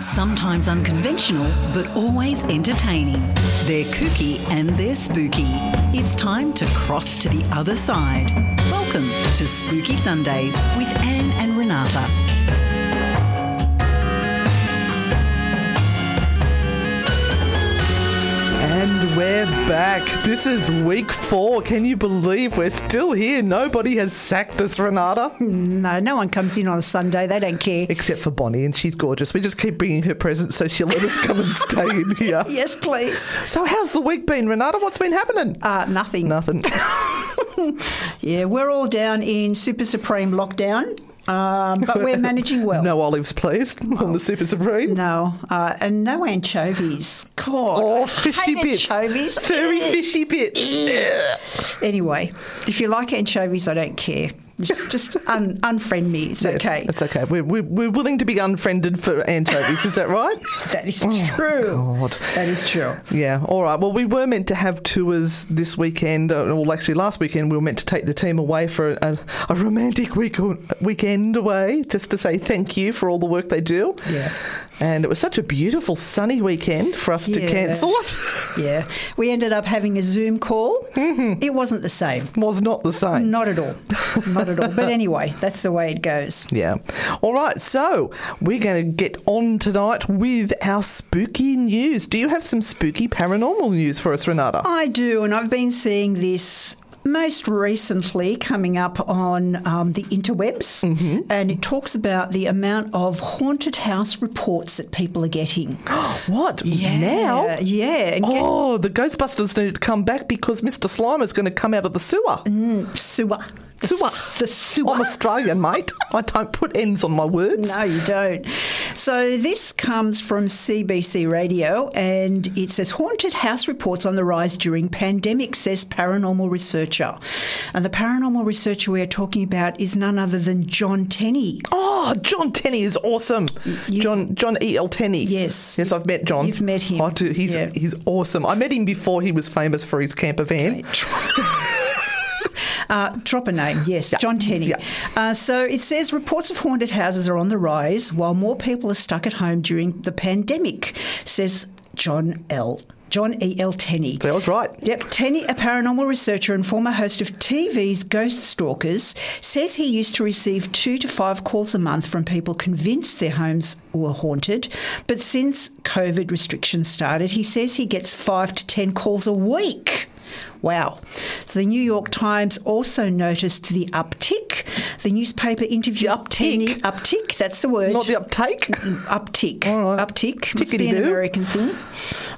Sometimes unconventional, but always entertaining. They're kooky and they're spooky. It's time to cross to the other side. Welcome to Spooky Sundays with Anne and Renata. And we're back. This is week four. Can you believe we're still here? Nobody has sacked us, Renata. No, no one comes in on a Sunday. They don't care. Except for Bonnie, and she's gorgeous. We just keep bringing her presents so she'll let us come and stay in here. Yes, please. So, how's the week been, Renata? What's been happening? Uh, nothing. Nothing. Yeah, we're all down in super supreme lockdown, um, but we're managing well. no olives, please, on the Super Supreme. No, uh, and no anchovies. God, Oh, fishy bits. Anchovies. Very fishy bits. Anyway, if you like anchovies, I don't care. Just, just un- unfriend me. It's okay. It's okay. We're, we're, we're willing to be unfriended for anchovies. Is that right? That is true. Oh, God. That is true. Yeah, all right. Well, we were meant to have tours this weekend. Uh, well, actually, last weekend we were meant to take the team away for a, a romantic week weekend away, just to say thank you for all the work they do. Yeah. And it was such a beautiful sunny weekend for us to cancel it. Yeah, we ended up having a Zoom call. Mm-hmm. It wasn't the same. was not the same. Not at all. Not at all. But anyway, that's the way it goes. Yeah. All right. So we're going to get on tonight with our spooky news. Do you have some spooky paranormal news for us, Renata? I do, and I've been seeing this most recently coming up on um, the interwebs, and it talks about the amount of haunted house reports that people are getting. What? Now? Yeah. And get- Oh, the Ghostbusters need to come back because Mr. Slimer's going to come out of the sewer. sewer. The Sewer. s- The sewer. I'm Australian, mate. I don't put ends on my words. No, you don't. So this comes from CBC Radio, and it says haunted house reports on the rise during pandemic, says paranormal researcher. And the paranormal researcher we are talking about is none other than John Tenney. Oh, John Tenney is awesome. John John E. L. Tenney. Yes. Yes, I've met John. You've met him. I do. He's Yeah. he's awesome. I met him before he was famous for his camper van. Uh, drop a name, yes, John Tenney. Yeah. Uh, so it says reports of haunted houses are on the rise while more people are stuck at home during the pandemic, says John L. John E. L. Tenney. I was right. Yep, Tenney, a paranormal researcher and former host of TV's Ghost Stalkers, says he used to receive two to five calls a month from people convinced their homes were haunted. But since COVID restrictions started, he says he gets five to ten calls a week. Wow. So the New York Times also noticed the uptick. The newspaper interviewed uptick? Uptick, that's the word. Not the uptake. Uptick. All right. Uptick. Must be an American thing.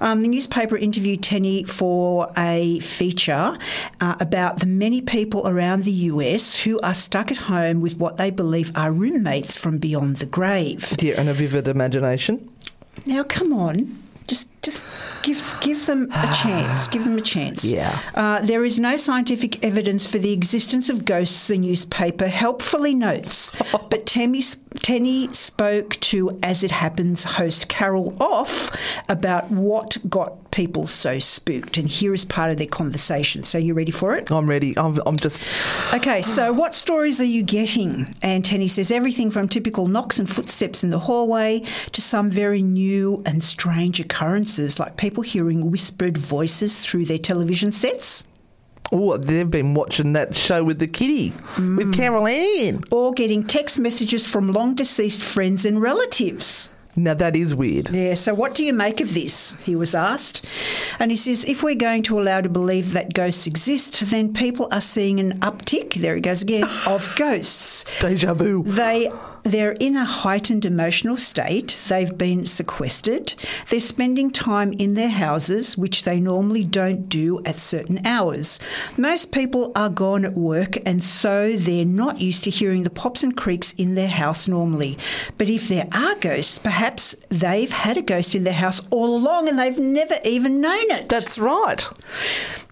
Um, the newspaper interviewed Tenney for a feature uh, about the many people around the US who are stuck at home with what they believe are roommates from beyond the grave. Yeah, and a vivid imagination. Now, come on. Just, just give give them a chance. Give them a chance. Yeah. Uh, there is no scientific evidence for the existence of ghosts. The newspaper helpfully notes, but Tenney, Tenney spoke to As It Happens host Carol Off about what got people so spooked, and here is part of their conversation. So, you ready for it? I'm ready. I'm, I'm just. Okay, so what stories are you getting? And Tenney says everything from typical knocks and footsteps in the hallway to some very new and strange occurrences, like people hearing whispered voices through their television sets. Oh, they've been watching that show with the kitty, Mm. with Carol Anne. Or getting text messages from long deceased friends and relatives. Now that is weird. Yeah, so what do you make of this? He was asked. And he says, if we're going to allow to believe that ghosts exist, then people are seeing an uptick, there he goes again, of ghosts. Deja vu. They they're in a heightened emotional state. They've been sequestered. They're spending time in their houses, which they normally don't do at certain hours. Most people are gone at work, and so they're not used to hearing the pops and creaks in their house normally. But if there are ghosts, perhaps they've had a ghost in their house all along and they've never even known it. That's right.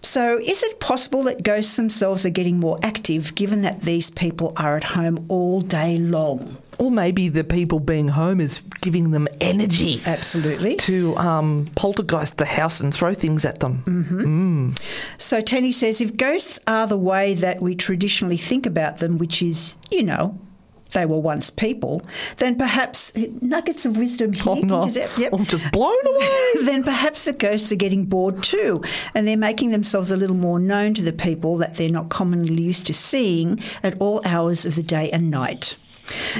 So, is it possible that ghosts themselves are getting more active given that these people are at home all day long? Or maybe the people being home is giving them energy Absolutely. to um, poltergeist the house and throw things at them. So, Tenney says if ghosts are the way that we traditionally think about them, which is, you know, they were once people, then perhaps nuggets of wisdom here. Oh, no. Yep. I'm just blown away. then perhaps the ghosts are getting bored too, and they're making themselves a little more known to the people that they're not commonly used to seeing at all hours of the day and night.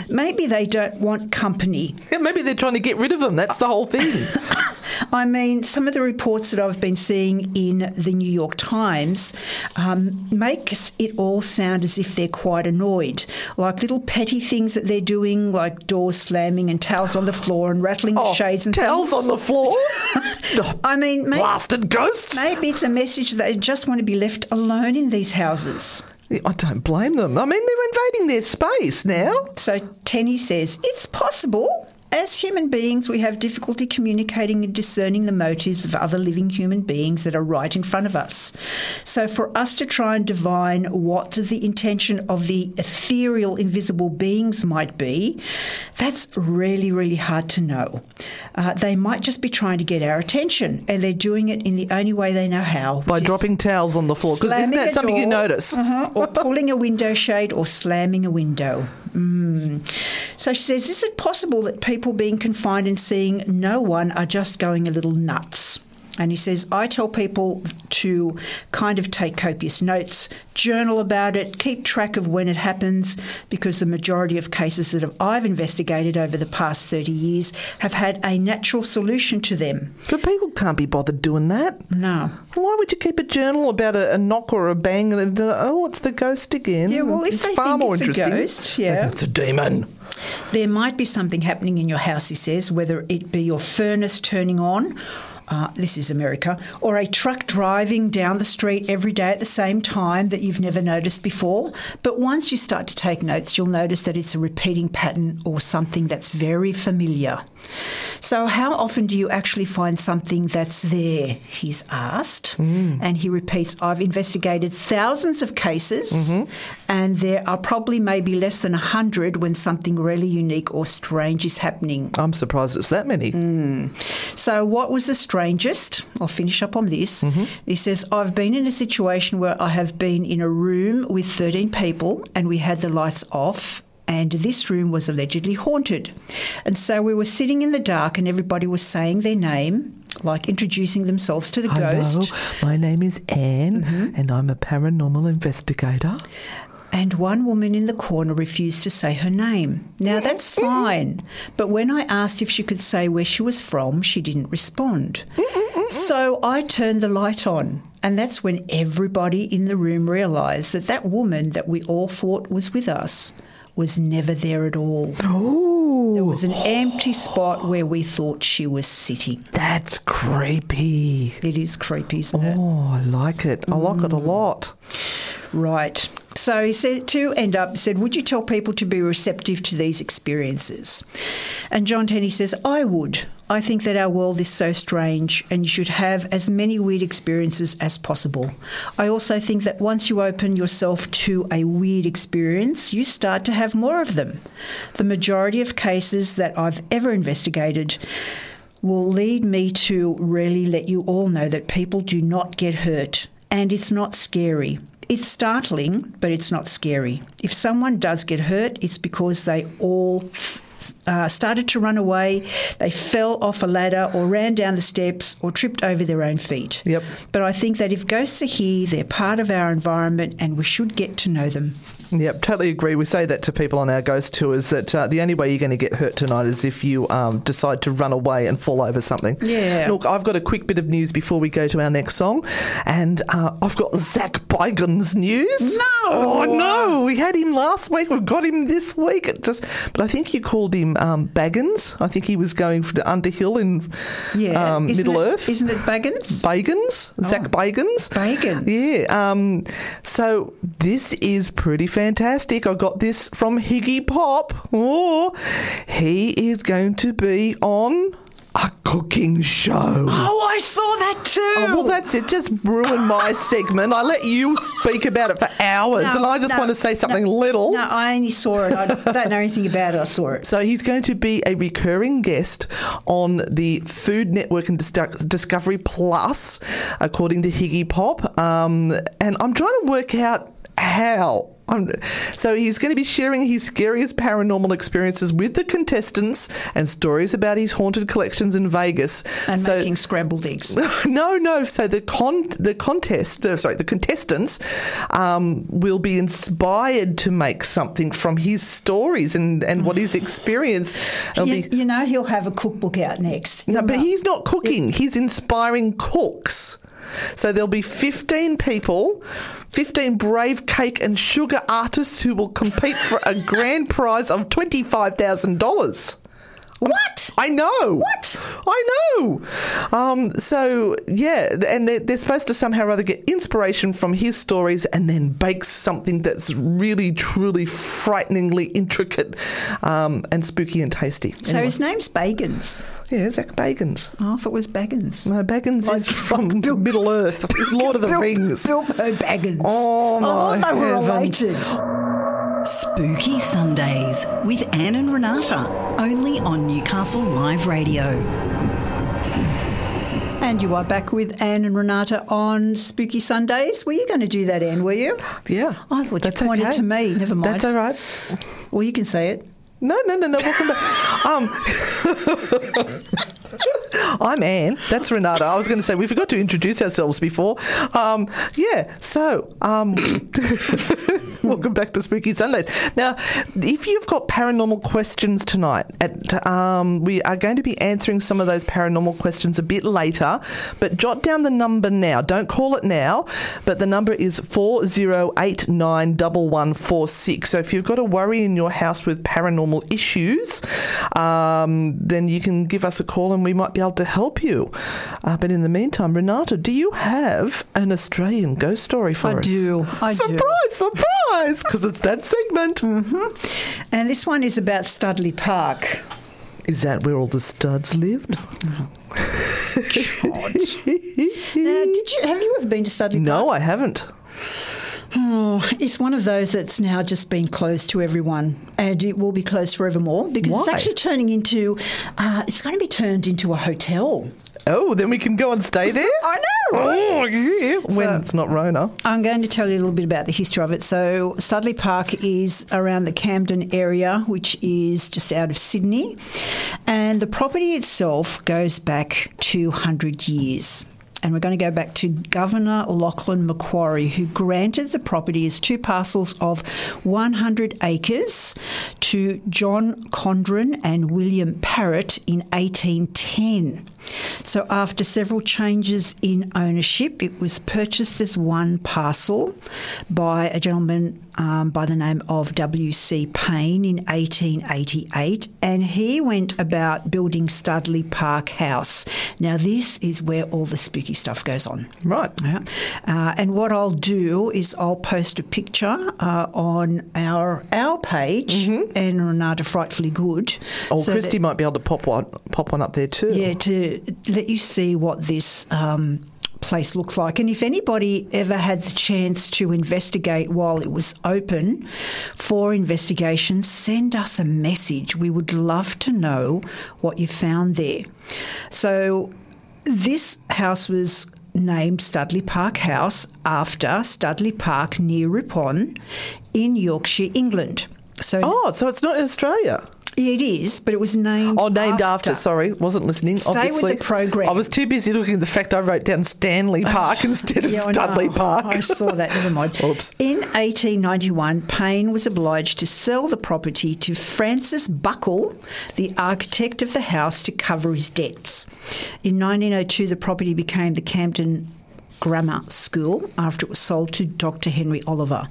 Maybe they don't want company. Yeah, maybe they're trying to get rid of them. That's the whole thing. I mean, some of the reports that I've been seeing in the New York Times um, makes it all sound as if they're quite annoyed, like little petty things that they're doing, like doors slamming and towels on the floor and rattling oh, shades and towels things. on the floor. I mean, maybe, blasted ghosts. maybe it's a message that they just want to be left alone in these houses. I don't blame them. I mean, they're invading their space now. So Tenney says it's possible. As human beings, we have difficulty communicating and discerning the motives of other living human beings that are right in front of us. So, for us to try and divine what the intention of the ethereal, invisible beings might be, that's really, really hard to know. Uh, they might just be trying to get our attention, and they're doing it in the only way they know how By dropping towels on the floor. Because isn't that something you notice? uh-huh, or pulling a window shade or slamming a window. Mm. So she says, Is it possible that people being confined and seeing no one are just going a little nuts? And he says, I tell people to kind of take copious notes, journal about it, keep track of when it happens, because the majority of cases that I've investigated over the past 30 years have had a natural solution to them. But people can't be bothered doing that. No. Why would you keep a journal about a, a knock or a bang? And oh, it's the ghost again. Yeah, well, if it's they far think more it's a ghost, yeah. it's a demon. There might be something happening in your house, he says, whether it be your furnace turning on. Uh, this is America, or a truck driving down the street every day at the same time that you've never noticed before. But once you start to take notes, you'll notice that it's a repeating pattern or something that's very familiar. So, how often do you actually find something that's there? He's asked. Mm. And he repeats, I've investigated thousands of cases, mm-hmm. and there are probably maybe less than 100 when something really unique or strange is happening. I'm surprised it's that many. Mm. So, what was the strangest? I'll finish up on this. Mm-hmm. He says, I've been in a situation where I have been in a room with 13 people and we had the lights off. And this room was allegedly haunted. And so we were sitting in the dark, and everybody was saying their name, like introducing themselves to the Hello, ghost. my name is Anne, Mm-hmm. and I'm a paranormal investigator. And one woman in the corner refused to say her name. Now that's fine. But when I asked if she could say where she was from, she didn't respond. So I turned the light on. And that's when everybody in the room realised that that woman that we all thought was with us was never there at all. There Oh, was an empty spot where we thought she was sitting. that's creepy. It is creepy, isn't it? Oh, I like it. I like Mm. it a lot. Right. So he said to end up said, Would you tell people to be receptive to these experiences? And John Tenney says, I would. I think that our world is so strange and you should have as many weird experiences as possible. I also think that once you open yourself to a weird experience, you start to have more of them. The majority of cases that I've ever investigated will lead me to really let you all know that people do not get hurt and it's not scary. It's startling, but it's not scary. If someone does get hurt, it's because they all uh, started to run away, they fell off a ladder or ran down the steps or tripped over their own feet. Yep. But I think that if ghosts are here, they're part of our environment and we should get to know them. Yep, totally agree. We say that to people on our ghost tours that uh, the only way you're going to get hurt tonight is if you um, decide to run away and fall over something. Yeah. Look, I've got a quick bit of news before we go to our next song, and uh, I've got Zach Bagans' news. No! Oh no, we had him last week. We've got him this week. It just, but I think you called him um, Baggins. I think he was going for the Underhill in Yeah. um, Middle it- Earth. Isn't it Baggins? Bagans, Zach Baggins. Baggins. Yeah. Um, so this is pretty fantastic. I got this from Higgy Pop. Oh, he is going to be on a cooking show. Oh, I saw that too. Oh, well, that's it. Just ruined my segment. I let you speak about it for hours, No, and I just no, want to say something no, little. No, I only saw it. I don't know anything about it. I saw it. So he's going to be a recurring guest on the Food Network and Dis- Discovery Plus, according to Higgy Pop. Um, and I'm trying to work out how. I'm, so he's going to be sharing his scariest paranormal experiences with the contestants and stories about his haunted collections in Vegas. And so, making scrambled eggs. no, no. So the con the contest, uh, sorry, the contestants um, will be inspired to make something from his stories and, and what he's experienced. It'll You, be- you know he'll have a cookbook out next. no, but he's not cooking. He's inspiring cooks. So there'll be 15 people, 15 brave cake and sugar artists who will compete for a grand prize of $25,000. What? I know. What? I know. Um, so yeah, and they're, they're supposed to somehow or other get inspiration from his stories and then bake something that's really, truly, frighteningly intricate um, and spooky and tasty. So Anyway. his name's Bagans. Yeah, Zach Bagans. Oh, I thought it was Baggins. No, Baggins Like is from Middle Earth, Lord of the Bil- Rings. Bilbo Baggins. Oh, my thought they were related. Spooky Sundays with Anne and Renata, only on Newcastle Live Radio. And you are back with Anne and Renata on Spooky Sundays. Were you going to do that, Anne? Were you? Yeah, I thought that's you pointed okay. to me. Never mind. That's all right. Well, you can say it. No, no, no, no. Welcome back. Um, I'm Anne. That's Renata. I was going to say we forgot to introduce ourselves before. Um, yeah. So, um, welcome back to Spooky Sundays. Now, if you've got paranormal questions tonight, at, um, we are going to be answering some of those paranormal questions a bit later. But jot down the number now. Don't call it now. But the number is four zero eight nine double one four six. So if you've got a worry in your house with paranormal issues, um, then you can give us a call and we might be able to help you. Uh, but in the meantime, Renata, do you have an Australian ghost story for I us? do, I do. Surprise, surprise, Because it's that segment. And this one is about Studley Park. Is that where all the studs lived? Now, did you have you ever been to Studley Park? no, I haven't. Oh, it's one of those that's now just been closed to everyone, and it will be closed forevermore because it's actually turning into. Uh, it's going to be turned into a hotel. Oh, then we can go and stay there? I know. Oh, yeah. When So- it's not Rona. I'm going to tell you a little bit about the history of it. So, Studley Park is around the Camden area, which is just out of Sydney. And the property itself goes back 200 years. And we're going to go back to Governor Lachlan Macquarie, who granted the property as two parcels of 100 acres to John Condren and William Parrott in 1810. So, after several changes in ownership, it was purchased as one parcel by a gentleman um, by the name of W.C. Payne in 1888, and he went about building Studley Park House. Now, this is where all the spooky stuff goes on. Right. Yeah. Uh, and what I'll do is I'll post a picture uh, on our our page, and Renata Frightfully Good. Mm-hmm. Oh, so Christy that- might be able to pop one, pop one up there too. yeah, to let you see what this um, place looks like. And if anybody ever had the chance to investigate while it was open for investigation, send us a message. We would love to know what you found there. So, this house was named Studley Park House after Studley Park near Ripon in Yorkshire, England. So Oh, so it's not in Australia. It is, but it was named Oh, named after. Sorry, wasn't listening. Stay with obviously. the program. I was too busy looking at the fact I wrote down Stanley Park instead of Yeah, Studley know. Park. I saw that. Never mind. Oops. In 1891, Payne was obliged to sell the property to Francis Buckle, the architect of the house, to cover his debts. In 1902, the property became the Camden Grammar School after it was sold to Dr. Henry Oliver.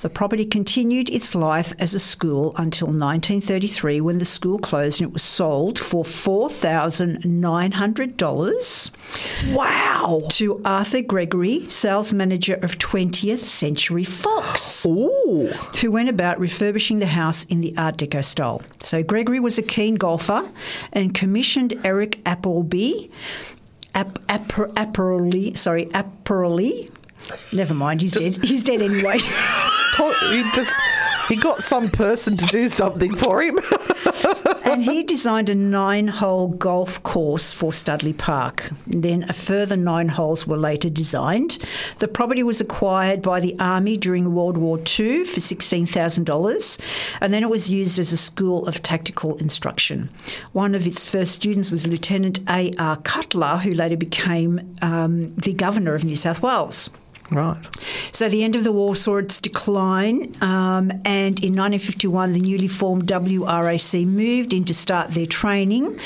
The property continued its life as a school until 1933 when the school closed and it was sold for $4,900 wow. to Arthur Gregory, sales manager of 20th Century Fox, Ooh. who went about refurbishing the house in the Art Deco style. So Gregory was a keen golfer and commissioned Eric Appleby, Ap- Ap- Apperly, sorry, Apperly. Never mind, he's dead. He's dead anyway. He just he got some person to do something for him. and he designed a nine hole golf course for Studley Park. Then a further nine holes were later designed. The property was acquired by the Army during World War II for $16,000, and then it was used as a school of tactical instruction. One of its first students was Lieutenant A.R. Cutler, who later became um, the Governor of New South Wales. Right. So the end of the war saw its decline, um, and in 1951, the newly formed WRAC moved in to start their training.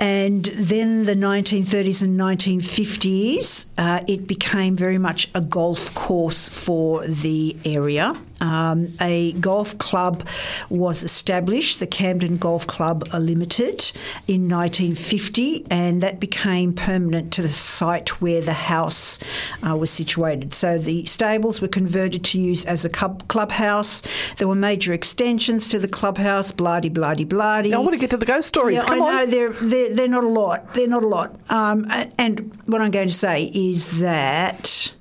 And then the 1930s and 1950s, uh, it became very much a golf course for the area. Um, a golf club was established, the Camden Golf Club Limited, in 1950, and that became permanent to the site where the house uh, was situated. So the stables were converted to use as a club, clubhouse. There were major extensions to the clubhouse, bloody, bloody, bloody. I want to get to the ghost stories. Yeah, Come I on. know they're, they're they're not a lot. They're not a lot. Um, and what I'm going to say is that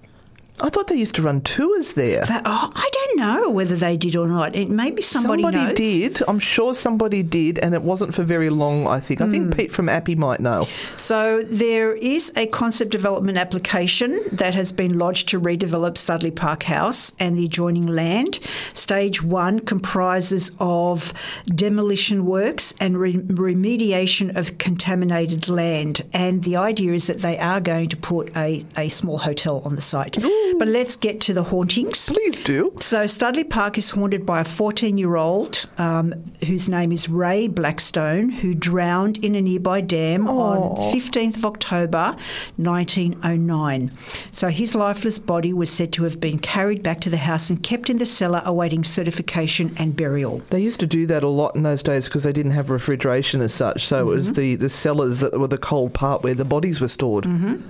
I thought they used to run tours there. that oh, I don't know whether they did or not. It maybe somebody, knows. did. I'm sure somebody did, and it wasn't for very long, I think. I Hmm. think Pete from Appy might know. So there is a concept development application that has been lodged to redevelop Studley Park House and the adjoining land. Stage one comprises of demolition works and re- remediation of contaminated land. And the idea is that they are going to put a, a small hotel on the site. But let's get to the hauntings. Please do. So Studley Park is haunted by a 14-year-old um, whose name is Ray Blackstone, who drowned in a nearby dam on 15th of October 1909. So his lifeless body was said to have been carried back to the house and kept in the cellar awaiting certification and burial. They used to do that a lot in those days because they didn't have refrigeration as such. So it Mm-hmm. was the, the cellars that were the cold part where the bodies were stored. Mm-hmm.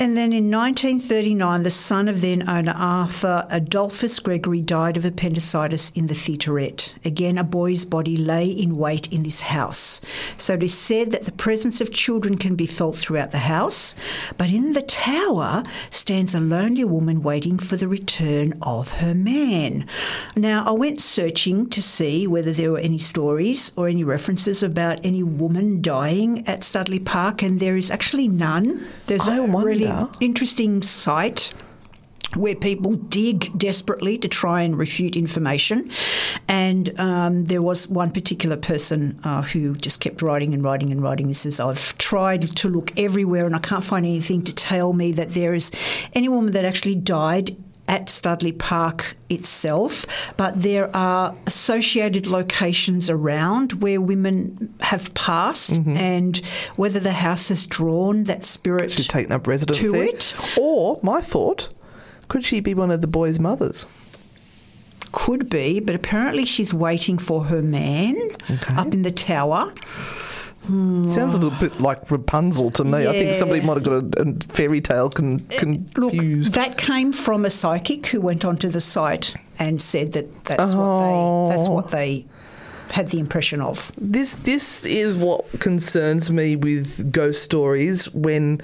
And then in 1939, the son of then owner Arthur Adolphus Gregory died of appendicitis in the theaterette. Again, a boy's body lay in wait in this house. So it is said that the presence of children can be felt throughout the house, but in the tower stands a lonely woman waiting for the return of her man. Now, I went searching to see whether there were any stories or any references about any woman dying at Studley Park, and there is actually none. There's I a really interesting site where people dig desperately to try and refute information. And um, there was one particular person uh, who just kept writing and writing and writing. He says, I've tried to look everywhere and I can't find anything to tell me that there is any woman that actually died at Studley Park itself, but there are associated locations around where women have passed, mm-hmm. and whether the house has drawn that spirit She's taken up residence to there. it. Or, my thought, could she be one of the boys' mothers? Could be, but apparently she's waiting for her man up in the tower. Hmm. Sounds a little bit like Rapunzel to me. I think somebody might have got a, a fairy tale con- uh, Look, confused. that came from a psychic who went onto the site and said that that's what they that's oh. what they had the impression of. This this is what concerns me with ghost stories when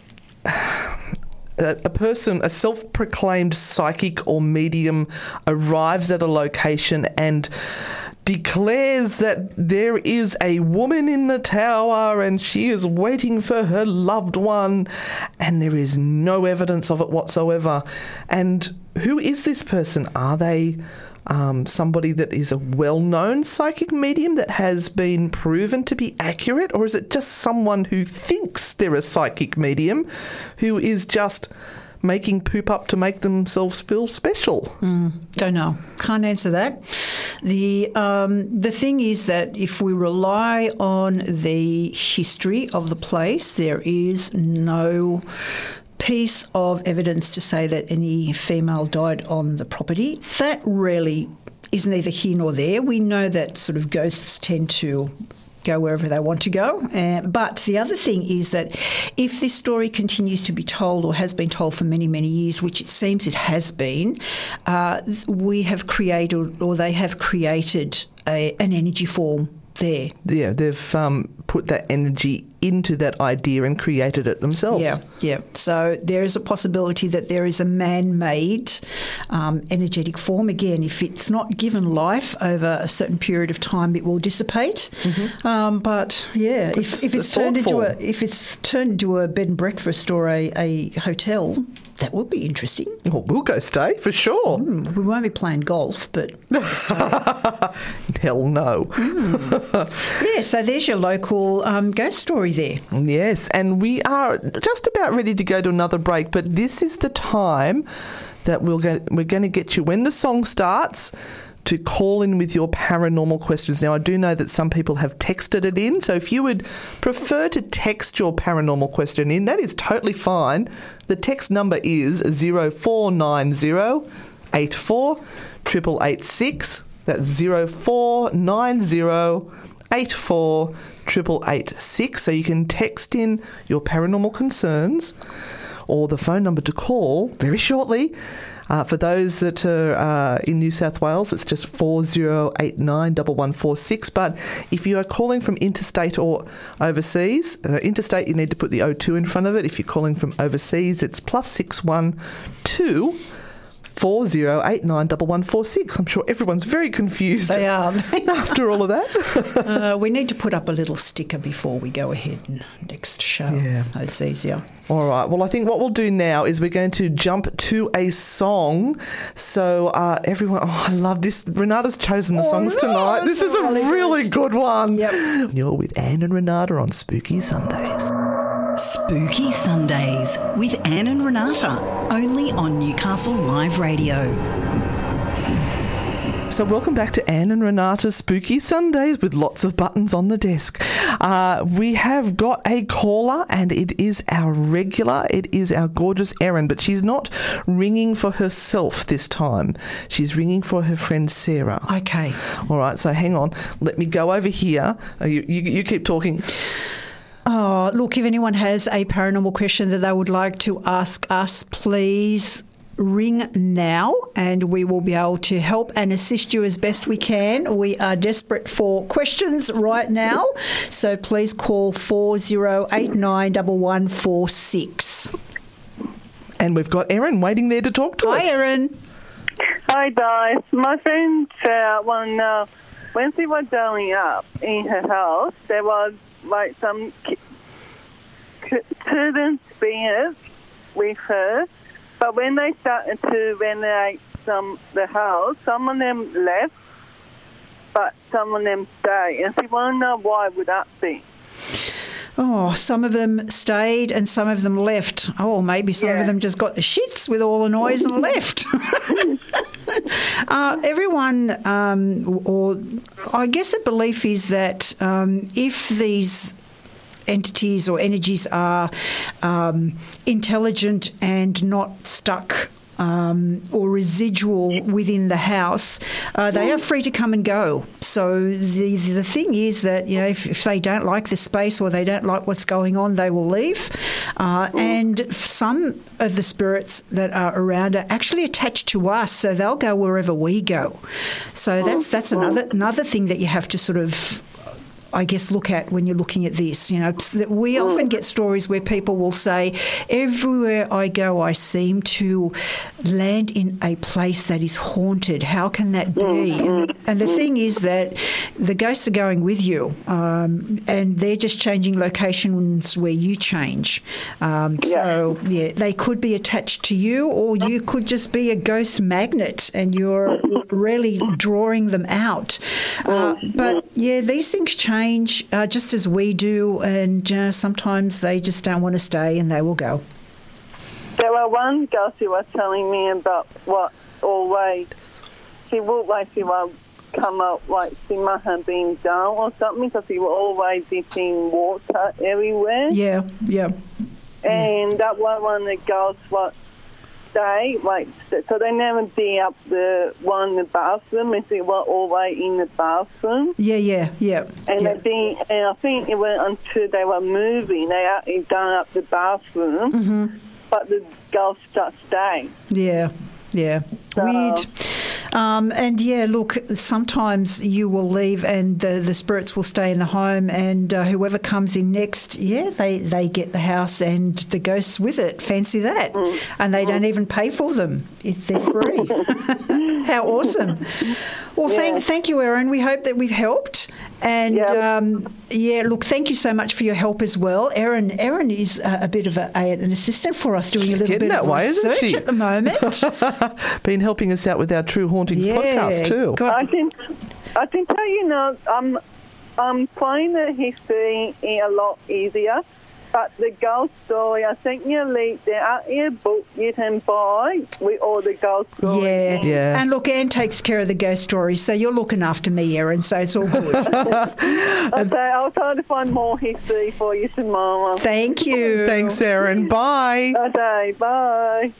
a, a person, a self-proclaimed psychic or medium, arrives at a location and declares that there is a woman in the tower and she is waiting for her loved one and there is no evidence of it whatsoever. And who is this person? Are they um, somebody that is a well known psychic medium that has been proven to be accurate, or is it just someone who thinks they're a psychic medium who is just making poop up to make themselves feel special? Don't know. Can't answer that. The um, the thing is that if we rely on the history of the place, there is no piece of evidence to say that any female died on the property. That really is neither here nor there. We know that sort of ghosts tend to go wherever they want to go. Uh, but the other thing is that if this story continues to be told or has been told for many, many years, which it seems it has been, uh, we have created or they have created a, an energy form there. Yeah, they've um, put that energy into that idea and created it themselves. Yeah, yeah. So there is a possibility that there is a man-made um, energetic form. Again, if it's not given life over a certain period of time, it will dissipate. Um, but yeah, if, if it's turned into a if it's turned into a bed and breakfast or a, a hotel, that would be interesting. Well, we'll go stay for sure. We won't be playing golf, but Hell no. yeah. So there's your local um, ghost story there. Yes, and we are just about ready to go to another break, but this is the time that we'll get, we're going to get you when the song starts to call in with your paranormal questions. Now, I do know that some people have texted it in, so if you would prefer to text your paranormal question in, that is totally fine. The text number is 0490 84 886. That's 0490 84 886. So you can text in your paranormal concerns or the phone number to call very shortly. Uh, for those that are uh, in New South Wales, it's just 4089 1146. But if you are calling from interstate or overseas, uh, interstate you need to put the 02 in front of it. If you're calling from overseas, it's plus 612 40891146. I'm sure everyone's very confused They are. after all of that. Uh, we need to put up a little sticker before we go ahead and next show. Yeah. So it's easier. All right. Well, I think what we'll do now is we're going to jump to a song. So, uh, everyone, oh, I love this. Renata's chosen the Oh, songs no, tonight. This is a really good. good. one. Yep. You're with Anne and Renata on Spooky Sundays. Spooky Sundays with Anne and Renata, only on Newcastle Live Radio. So, welcome back to Anne and Renata's Spooky Sundays with lots of buttons on the desk. Uh, we have got a caller, and it is our regular. It is our gorgeous Erin, but she's not ringing for herself this time. She's ringing for her friend Sarah. Okay. All right, so hang on. Let me go over here. Uh, you, you, you keep talking. Oh, look, if anyone has a paranormal question that they would like to ask us, please ring now and we will be able to help and assist you as best we can. We are desperate for questions right now, so please call 40891146. And we've got Erin waiting there to talk to us. Hi, Erin. Hi guys, my friend uh, when uh, when she was growing up in her house, there was like some children spirits with her, but when they started to renovate some the house, some of them left, but some of them stayed, and she wanted to know why would that be? Oh, some of them stayed and some of them left. Oh, maybe some of them just got the shits with all the noise and left. uh, everyone, um, or I guess the belief is that um, if these entities or energies are um, intelligent and not stuck. Um, or residual within the house, uh, they are free to come and go. So the the thing is that you know if, if they don't like the space or they don't like what's going on, they will leave. Uh, and some of the spirits that are around are actually attached to us, so they'll go wherever we go. So that's that's another another thing that you have to sort of I guess look at when you're looking at this. You know, that we often get stories where people will say, "Everywhere I go, I seem to land in a place that is haunted. How can that be?" And, and the thing is that the ghosts are going with you, um, and they're just changing locations where you change. Um, So yeah, they could be attached to you, or you could just be a ghost magnet, and you're really drawing them out. Uh, but yeah, these things change uh, just as we do, and uh, sometimes they just don't want to stay and they will go. There were one girl she was telling me about what always she looked like she would come up like she might have been down or something because she was always dipping water everywhere. Yeah, yeah. And that was one of the girls what they like so they never be up the one in the bathroom and she was always in the bathroom. Yeah, yeah, yeah. And yeah. they been, and I think it went until they were moving. They actually done up the bathroom, Mm-hmm. but the girls just staying. Yeah, yeah. So- Weird. Um, and yeah, look, sometimes you will leave and the, the spirits will stay in the home, and uh, whoever comes in next, yeah, they, they get the house and the ghosts with it. Fancy that. And they don't even pay for them, if they're free. How awesome. Well, thank, thank you, Erin. We hope that we've helped. And Yeah. um, yeah, look, thank you so much for your help as well. Erin Erin is a, a bit of a, a, an assistant for us doing a little bit that of way, isn't research she? at the moment. Been helping us out with our True Hauntings podcast too. God, I can, I can tell you now, I'm, I'm finding the history a lot easier. But the ghost story, I think you leave there are a book you can buy with all the ghost stories. Yeah. Yeah. And look, Anne takes care of the ghost stories, so you're looking after me, Erin, so it's all good. Okay, I'll try to find more history for you tomorrow. Thank you. Thanks, Erin. Bye. Okay, bye.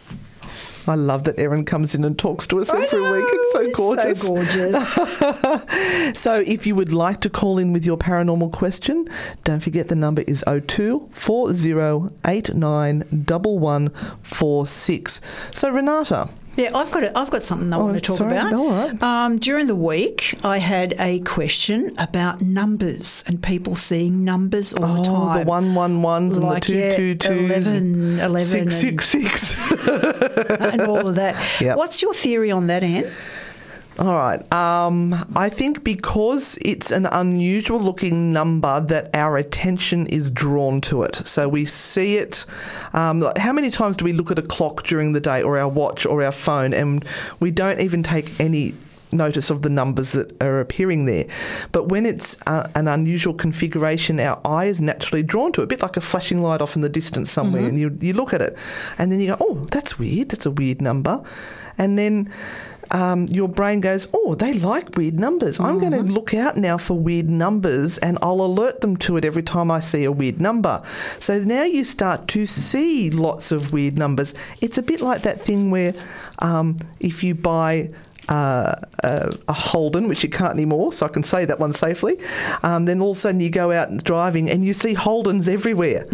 I love that Erin comes in and talks to us I every know, week. It's so it's gorgeous. So gorgeous. So if you would like to call in with your paranormal question, don't forget the number is 02 4089 So Renata, Yeah, I've got a, I've got something I Oh, want to talk sorry. about. All right. Um, during the week, I had a question about numbers and people seeing numbers all the oh, time. the one one ones Like, and the yeah, two two twos, 11, 11 six six six. and all of that. Yep. What's your theory on that, Anne? All right. Um, I think because it's an unusual looking number that our attention is drawn to it. So we see it. Um, how many times do we look at a clock during the day or our watch or our phone and we don't even take any notice of the numbers that are appearing there. But when it's uh, an unusual configuration, our eye is naturally drawn to it, a bit like a flashing light off in the distance somewhere. And you, you look at it and then you go, oh, that's weird. That's a weird number. And then um, your brain goes, oh, they like weird numbers. I'm going to look out now for weird numbers and I'll alert them to it every time I see a weird number. So now you start to see lots of weird numbers. It's a bit like that thing where um, if you buy uh, a, a Holden, which you can't anymore, so I can say that one safely. Um, then all of a sudden you go out and driving and you see Holdens everywhere.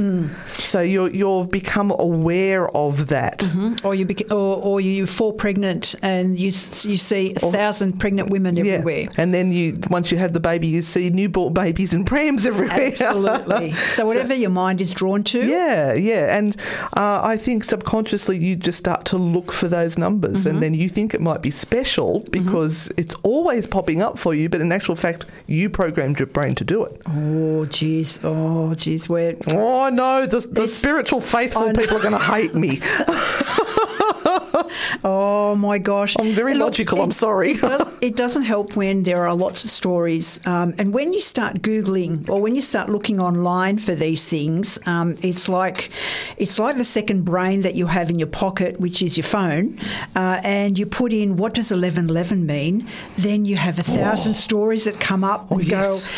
So you're, you've become aware of that. Or you bec- or, or you fall pregnant and you you see a thousand pregnant women everywhere. And then you once you have the baby, you see newborn babies in prams everywhere. Absolutely. So whatever your mind is drawn to. Yeah, yeah, and uh, I think subconsciously you just start to look for those numbers, Mm-hmm. and then you think it might be special because mm-hmm. it's always popping up for you, but in actual fact, you programmed your brain to do it. Oh, jeez. Oh, jeez. We're Oh no, the, the spiritual faithful know. people are going to hate me. Oh my gosh! I'm very logical, I'm sorry. It, does, it doesn't help when there are lots of stories, um, and when you start googling or when you start looking online for these things, um, it's like it's like the second brain that you have in your pocket, which is your phone, uh, and you put in what does eleven eleven mean? Then you have a thousand stories that come up and Oh, yes. go.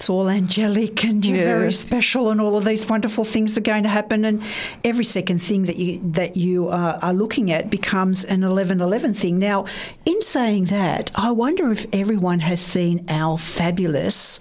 It's all angelic and you're very special, and all of these wonderful things are going to happen. And every second thing that you that you uh, are looking at becomes an eleven eleven thing. Now, in saying that, I wonder if everyone has seen our fabulous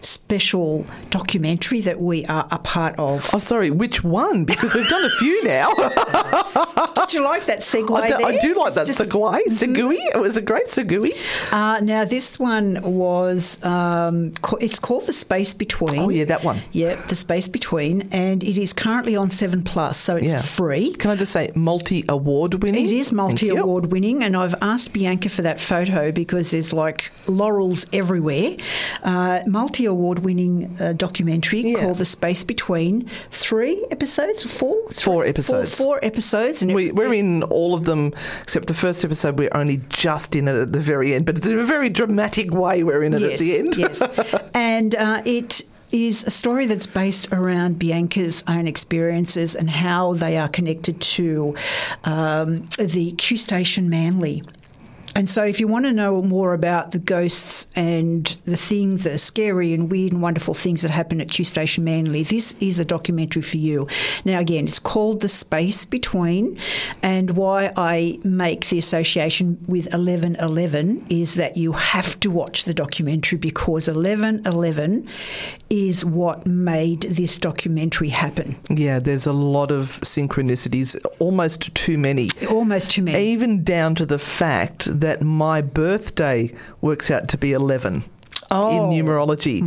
special documentary that we are a part of. oh, sorry, which one? Because we've done a few now. Did you like that segue? I, do, I do like that Just- segway. Segui. It was a great segui. Uh, now, this one was, um, it's called The Space Between. Oh, yeah, that one. Yeah, The Space Between. And it is currently on 7 Plus, so it's Yeah. free. Can I just say multi award winning? It is multi award winning. and I've asked Bianca for that photo because there's like laurels everywhere. Uh, multi award winning uh, documentary Yeah. called The Space Between. Three episodes? Four? Four episodes. Four, four episodes. And We, we're in all of them except the first episode. We're only just in it at the very end, but it's in a very dramatic way. We're in it at the end. yes. And uh, it is a story that's based around Bianca's own experiences and how they are connected to um, the Q Station Manly. And so, if you want to know more about the ghosts and the things that are scary and weird and wonderful things that happen at Q Station Manly, this is a documentary for you. Now, again, it's called The Space Between. And why I make the association with 1111 is that you have to watch the documentary because 1111 is what made this documentary happen. Yeah, there's a lot of synchronicities, almost too many. Almost too many. Even down to the fact that my birthday works out to be 11 Oh. in numerology.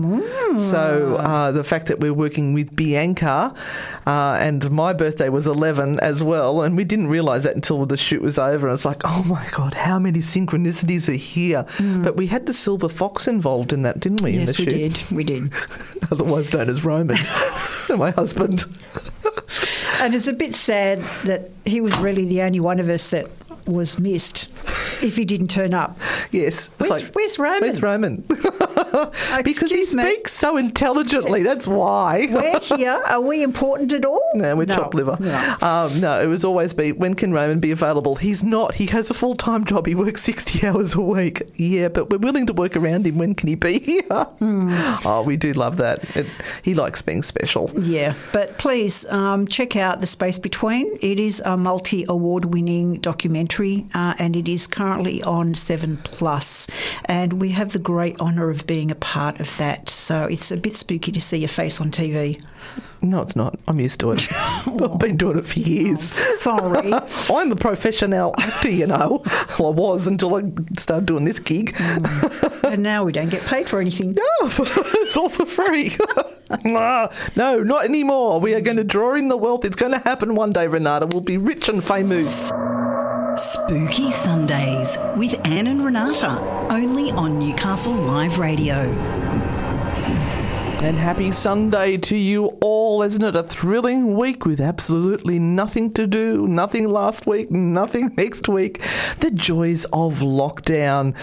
So uh, the fact that we're working with Bianca uh, and my birthday was 11 as well, and we didn't realise that until the shoot was over. And it's like, oh my God, how many synchronicities are here? But we had the silver fox involved in that, didn't we? in Yes, we did. We did. Otherwise known as Roman, my husband. And it's a bit sad that he was really the only one of us that was missed if he didn't turn up. Yes. Where's- where's Roman? Where's Roman? because he speaks so intelligently. That's why. We're here. Are we important at all? No, we're chopped liver. No. Um, no, it was always be when can Roman be available? He's not. He has a full time job. He works sixty hours a week. Yeah, but we're willing to work around him. When can he be here? Hmm. Oh, we do love that. It, he likes being special. Yeah, but please um, check out The Space Between. It is a multi award winning documentary uh, and it is currently on 7 Plus. And we have the great honour of being a part of that. So it's a bit spooky to see your face on TV. No, it's not. I'm used to it. I've been doing it for years. Sorry. I'm a professional actor, you know. Well, I was until I started doing this gig. and now we don't get paid for anything. No, it's all for free. no, no, not anymore. We are going to draw in the wealth. It's going to happen one day, Renata. We'll be rich and famous. Spooky Sundays with Anne and Renata, only on Newcastle Live Radio. And happy Sunday to you all. Isn't it a thrilling week with absolutely nothing to do? Nothing last week, nothing next week. The joys of lockdown.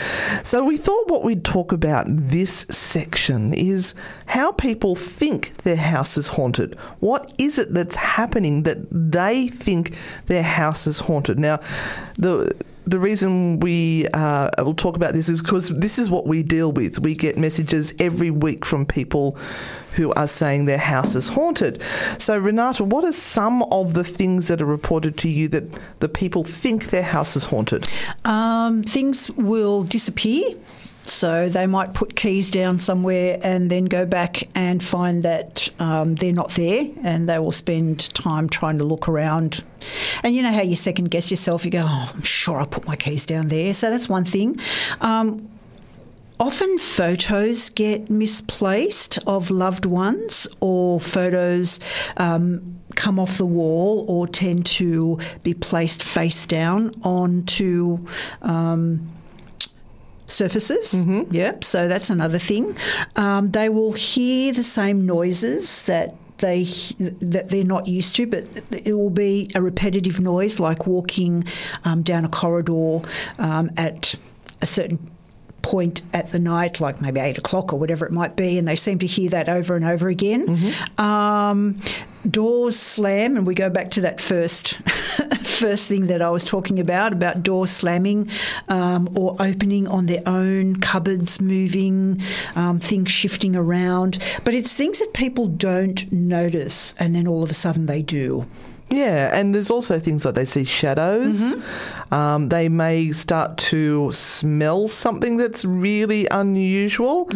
So, we thought what we'd talk about this section is how people think their house is haunted. What is it that's happening that they think their house is haunted? Now, the the reason we uh, will talk about this is because this is what we deal with. We get messages every week from people who are saying their house is haunted. So, Renata, what are some of the things that are reported to you that the people think their house is haunted? Um, things will disappear. So they might put keys down somewhere and then go back and find that um, they're not there, and they will spend time trying to look around. And you know how you second guess yourself? You go, "Oh, I'm sure I put my keys down there." So that's one thing. Um, often photos get misplaced of loved ones, or photos. Um, come off the wall or tend to be placed face down onto um, surfaces. Mm-hmm. Yep. So that's another thing. Um, they will hear the same noises that they that they're not used to, but it will be a repetitive noise like walking um, down a corridor um, at a certain point at the night, like maybe eight o'clock or whatever it might be, and they seem to hear that over and over again. Mm-hmm. Um, doors slam, and we go back to that first first thing that I was talking about about doors slamming um, or opening on their own, cupboards moving, um, things shifting around. But it's things that people don't notice, and then all of a sudden they do. Yeah, and there's also things like they see shadows. Um, they may start to smell something that's really unusual.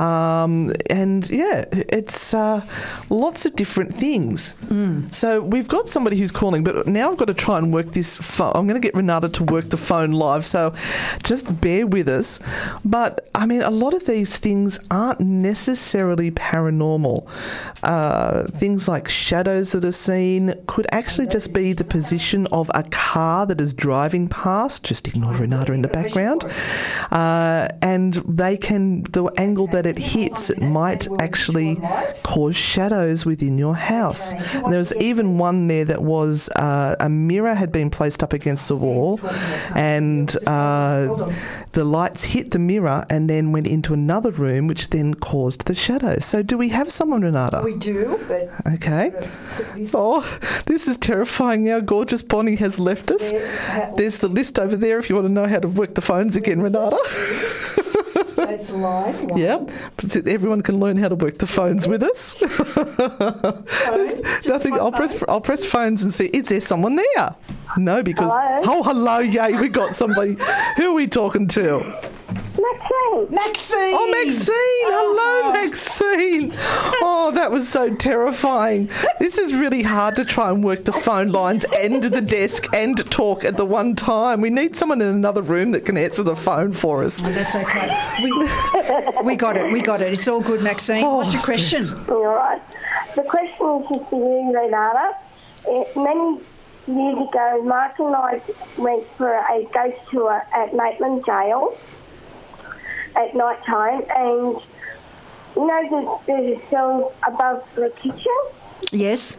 Um, and yeah, it's uh, lots of different things. So we've got somebody who's calling, but now I've got to try and work this phone. I'm going to get Renata to work the phone live. So just bear with us. But I mean, a lot of these things aren't necessarily paranormal. Uh, things like shadows that are seen could actually just be the position of a car that is driving past. Just ignore Renata in the background. Uh, and they can, the angle that it hits, it might actually cause shadows within your house. And there was even one there that was uh, a mirror had been placed up against the wall, and uh, the lights hit the mirror and then went into another room, which then caused the shadow. So, do we have someone, Renata? We do, but Okay. Oh, this is terrifying Our Gorgeous Bonnie has left us. There's the list over there if you want to know how to work the phones again, Renata. it's line. Yep. So Everyone can learn how to work the phones with us. Nothing. I'll press. I'll press phones and see. Is there someone there? No, because Hello? oh, hello, yay, we got somebody. Who are we talking to? Maxine. Maxine. Oh, Maxine. Oh, Hello, Maxine. Oh, that was so terrifying. This is really hard to try and work the phone lines and the desk and talk at the one time. We need someone in another room that can answer the phone for us. Oh, that's okay. We, we got it. We got it. It's all good, Maxine. Oh, What's your question? stress. All right. The question is just for you, Renata. Many years ago, Mark and I went for a ghost tour at Maitland Jail at night time, and you know there's, there's a cell above the kitchen. Yes.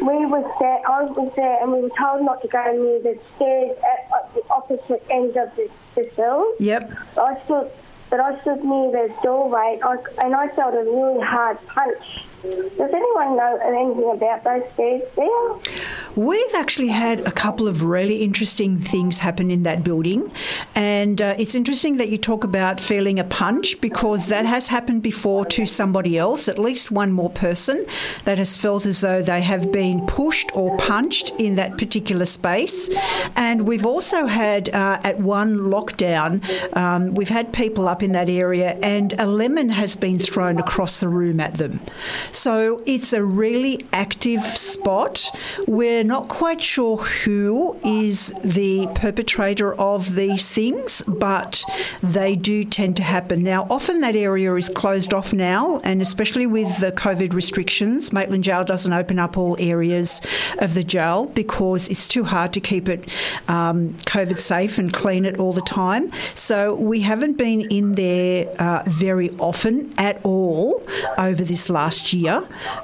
We was there. I was there, and we were told not to go near the stairs at, at the opposite end of the, the cell. Yep. I stood, but I stood near the doorway, I, and I felt a really hard punch. Does anyone know anything about those stairs there? We've actually had a couple of really interesting things happen in that building. And uh, it's interesting that you talk about feeling a punch because that has happened before to somebody else, at least one more person that has felt as though they have been pushed or punched in that particular space. And we've also had uh, at one lockdown, um, we've had people up in that area and a lemon has been thrown across the room at them. So it's a really active spot. We're not quite sure who is the perpetrator of these things, but they do tend to happen. Now, often that area is closed off now, and especially with the COVID restrictions, Maitland Jail doesn't open up all areas of the jail because it's too hard to keep it um, COVID safe and clean it all the time. So we haven't been in there uh, very often at all over this last year.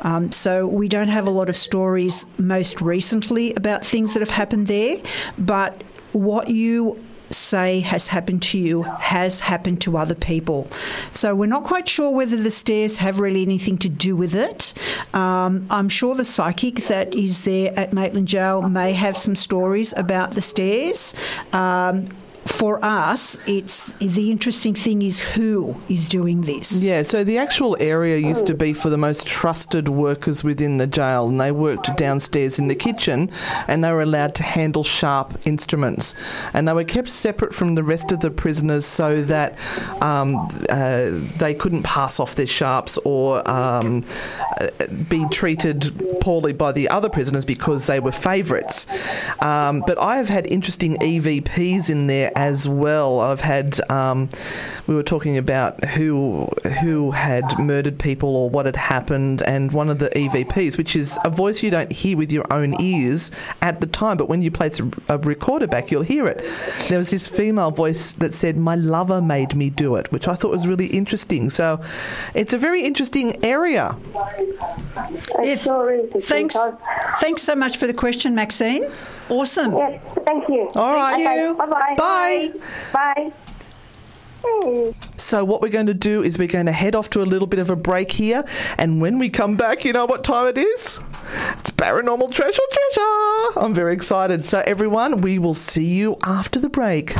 Um, so we don't have a lot of stories most recently about things that have happened there, but what you say has happened to you has happened to other people. So we're not quite sure whether the stairs have really anything to do with it. Um, I'm sure the psychic that is there at Maitland Jail may have some stories about the stairs. Um, for us, it's the interesting thing is who is doing this. Yeah, so the actual area used to be for the most trusted workers within the jail, and they worked downstairs in the kitchen, and they were allowed to handle sharp instruments, and they were kept separate from the rest of the prisoners so that um, uh, they couldn't pass off their sharps or um, uh, be treated poorly by the other prisoners because they were favourites. Um, but I have had interesting EVPs in there as well. I've had um, we were talking about who who had murdered people or what had happened, and one of the EVPs, which is a voice you don't hear with your own ears at the time, but when you place a, a recorder back, you'll hear it. There was this female voice that said, "My lover made me do it," which I thought was really interesting. So, it's a very interesting area. It sure is. Thanks. Thanks so much for the question, Maxine. Awesome. Yes, thank you. All right. Thank you. Bye-bye. Bye. Bye. Hmm. So, what we're going to do is we're going to head off to a little bit of a break here, and when we come back, you know what time it is? It's Paranormal Treasure Treasure! I'm very excited. So, everyone, we will see you after the break.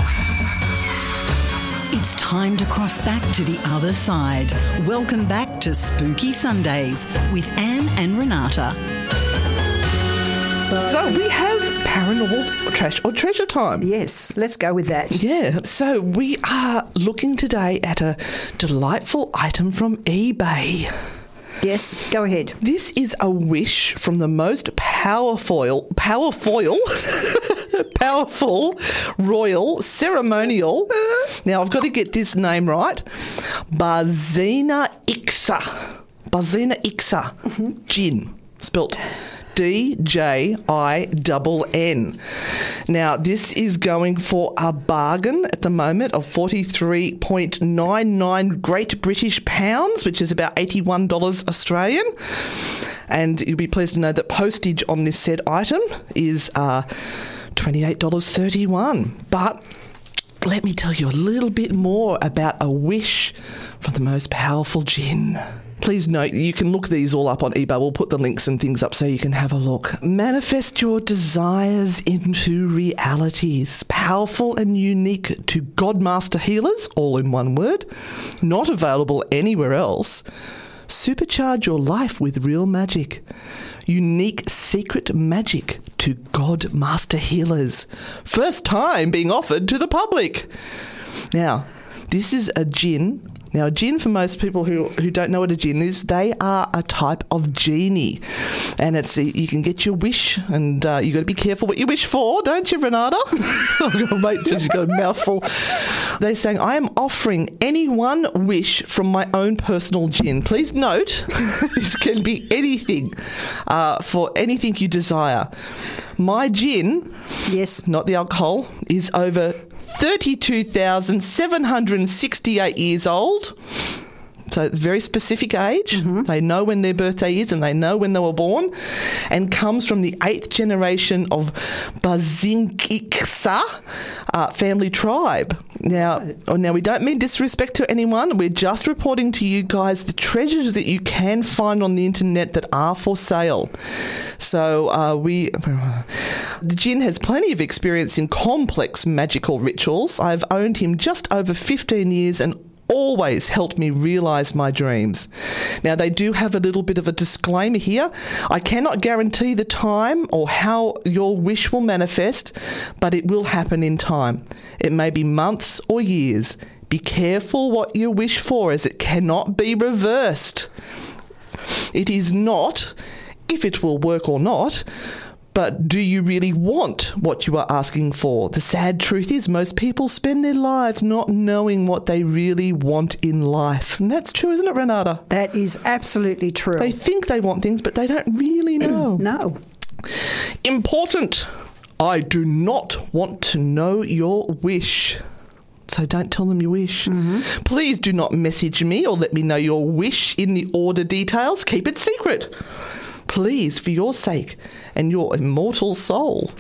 It's time to cross back to the other side. Welcome back to Spooky Sundays with Anne and Renata. So, we have Paranormal Trash or Treasure Time. Yes, let's go with that. Yeah, so we are looking today at a delightful item from eBay. Yes, go ahead. This is a wish from the most powerful, powerful, powerful royal ceremonial. Now I've got to get this name right. Bazina Ixa. Bazina Ixa. Mm-hmm. Jinn. Spelt D J I double N. Now, this is going for a bargain at the moment of 43.99 Great British Pounds, which is about $81 Australian. And you'll be pleased to know that postage on this said item is uh, $28.31. But let me tell you a little bit more about a wish from the most powerful jinn. Please note you can look these all up on eBay. We'll put the links and things up so you can have a look. Manifest your desires into realities. Powerful and unique to Godmaster healers, all in one word. Not available anywhere else. Supercharge your life with real magic. Unique secret magic to God Master Healers. First time being offered to the public. Now, this is a jinn. Now, a jinn, for most people who, who don't know what a jinn is, they are a type of genie. And it's you can get your wish, and uh, you got to be careful what you wish for, don't you, Renata? oh, mate, she's got a mouthful. They're saying, I am offering any one wish from my own personal jinn. Please note, this can be anything uh, for anything you desire. My jinn, Yes. not the alcohol, is over 32,768 years old. So, very specific age. They know when their birthday is and they know when they were born, and comes from the eighth generation of Bazinkiksa uh, family tribe. Now, oh, now we don't mean disrespect to anyone. We're just reporting to you guys the treasures that you can find on the internet that are for sale. So, uh, we the Jinn has plenty of experience in complex magical rituals. I've owned him just over 15 years and always helped me realize my dreams. Now, they do have a little bit of a disclaimer here. I cannot guarantee the time or how your wish will manifest, but it will happen in time. It may be months or years. Be careful what you wish for, as it cannot be reversed. It is not if it will work or not, but do you really want what you are asking for? The sad truth is, most people spend their lives not knowing what they really want in life. And that's true, isn't it, Renata? That is absolutely true. They think they want things, but they don't really know. no. Important. I do not want to know your wish. So don't tell them your wish. Mm-hmm. Please do not message me or let me know your wish in the order details. Keep it secret. Please, for your sake and your immortal soul.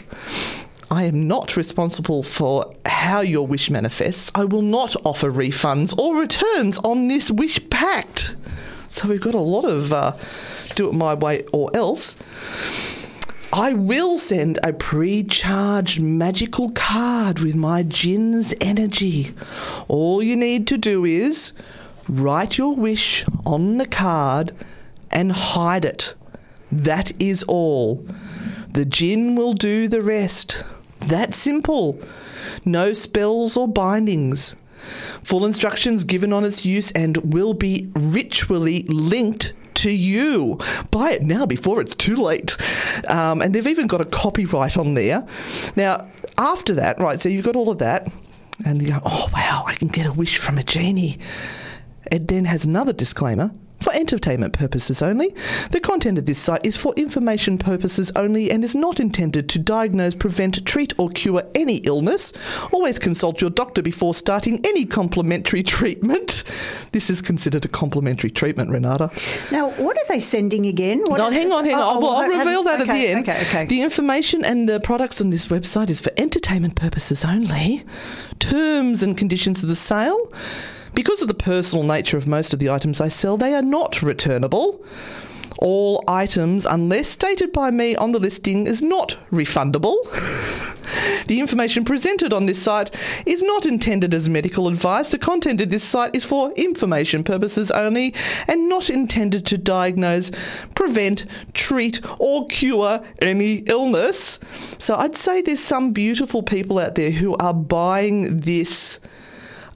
I am not responsible for how your wish manifests. I will not offer refunds or returns on this wish pact. So we've got a lot of uh, do it my way or else. I will send a pre charged magical card with my Jinn's energy. All you need to do is write your wish on the card and hide it. That is all. The Jinn will do the rest. That simple. No spells or bindings. Full instructions given on its use and will be ritually linked to you. Buy it now before it's too late. Um, and they've even got a copyright on there. Now, after that, right, so you've got all of that, and you go, oh, wow, I can get a wish from a genie. It then has another disclaimer. For entertainment purposes only. The content of this site is for information purposes only and is not intended to diagnose, prevent, treat, or cure any illness. Always consult your doctor before starting any complementary treatment. This is considered a complementary treatment, Renata. Now, what are they sending again? What No, hang on, hang on. Oh, I'll, oh, I'll reveal that at the end. Okay, okay. The information and the products on this website is for entertainment purposes only. Terms and conditions of the sale. Because of the personal nature of most of the items I sell, they are not returnable. All items, unless stated by me on the listing, is not refundable. the information presented on this site is not intended as medical advice. The content of this site is for information purposes only and not intended to diagnose, prevent, treat, or cure any illness. So I'd say there's some beautiful people out there who are buying this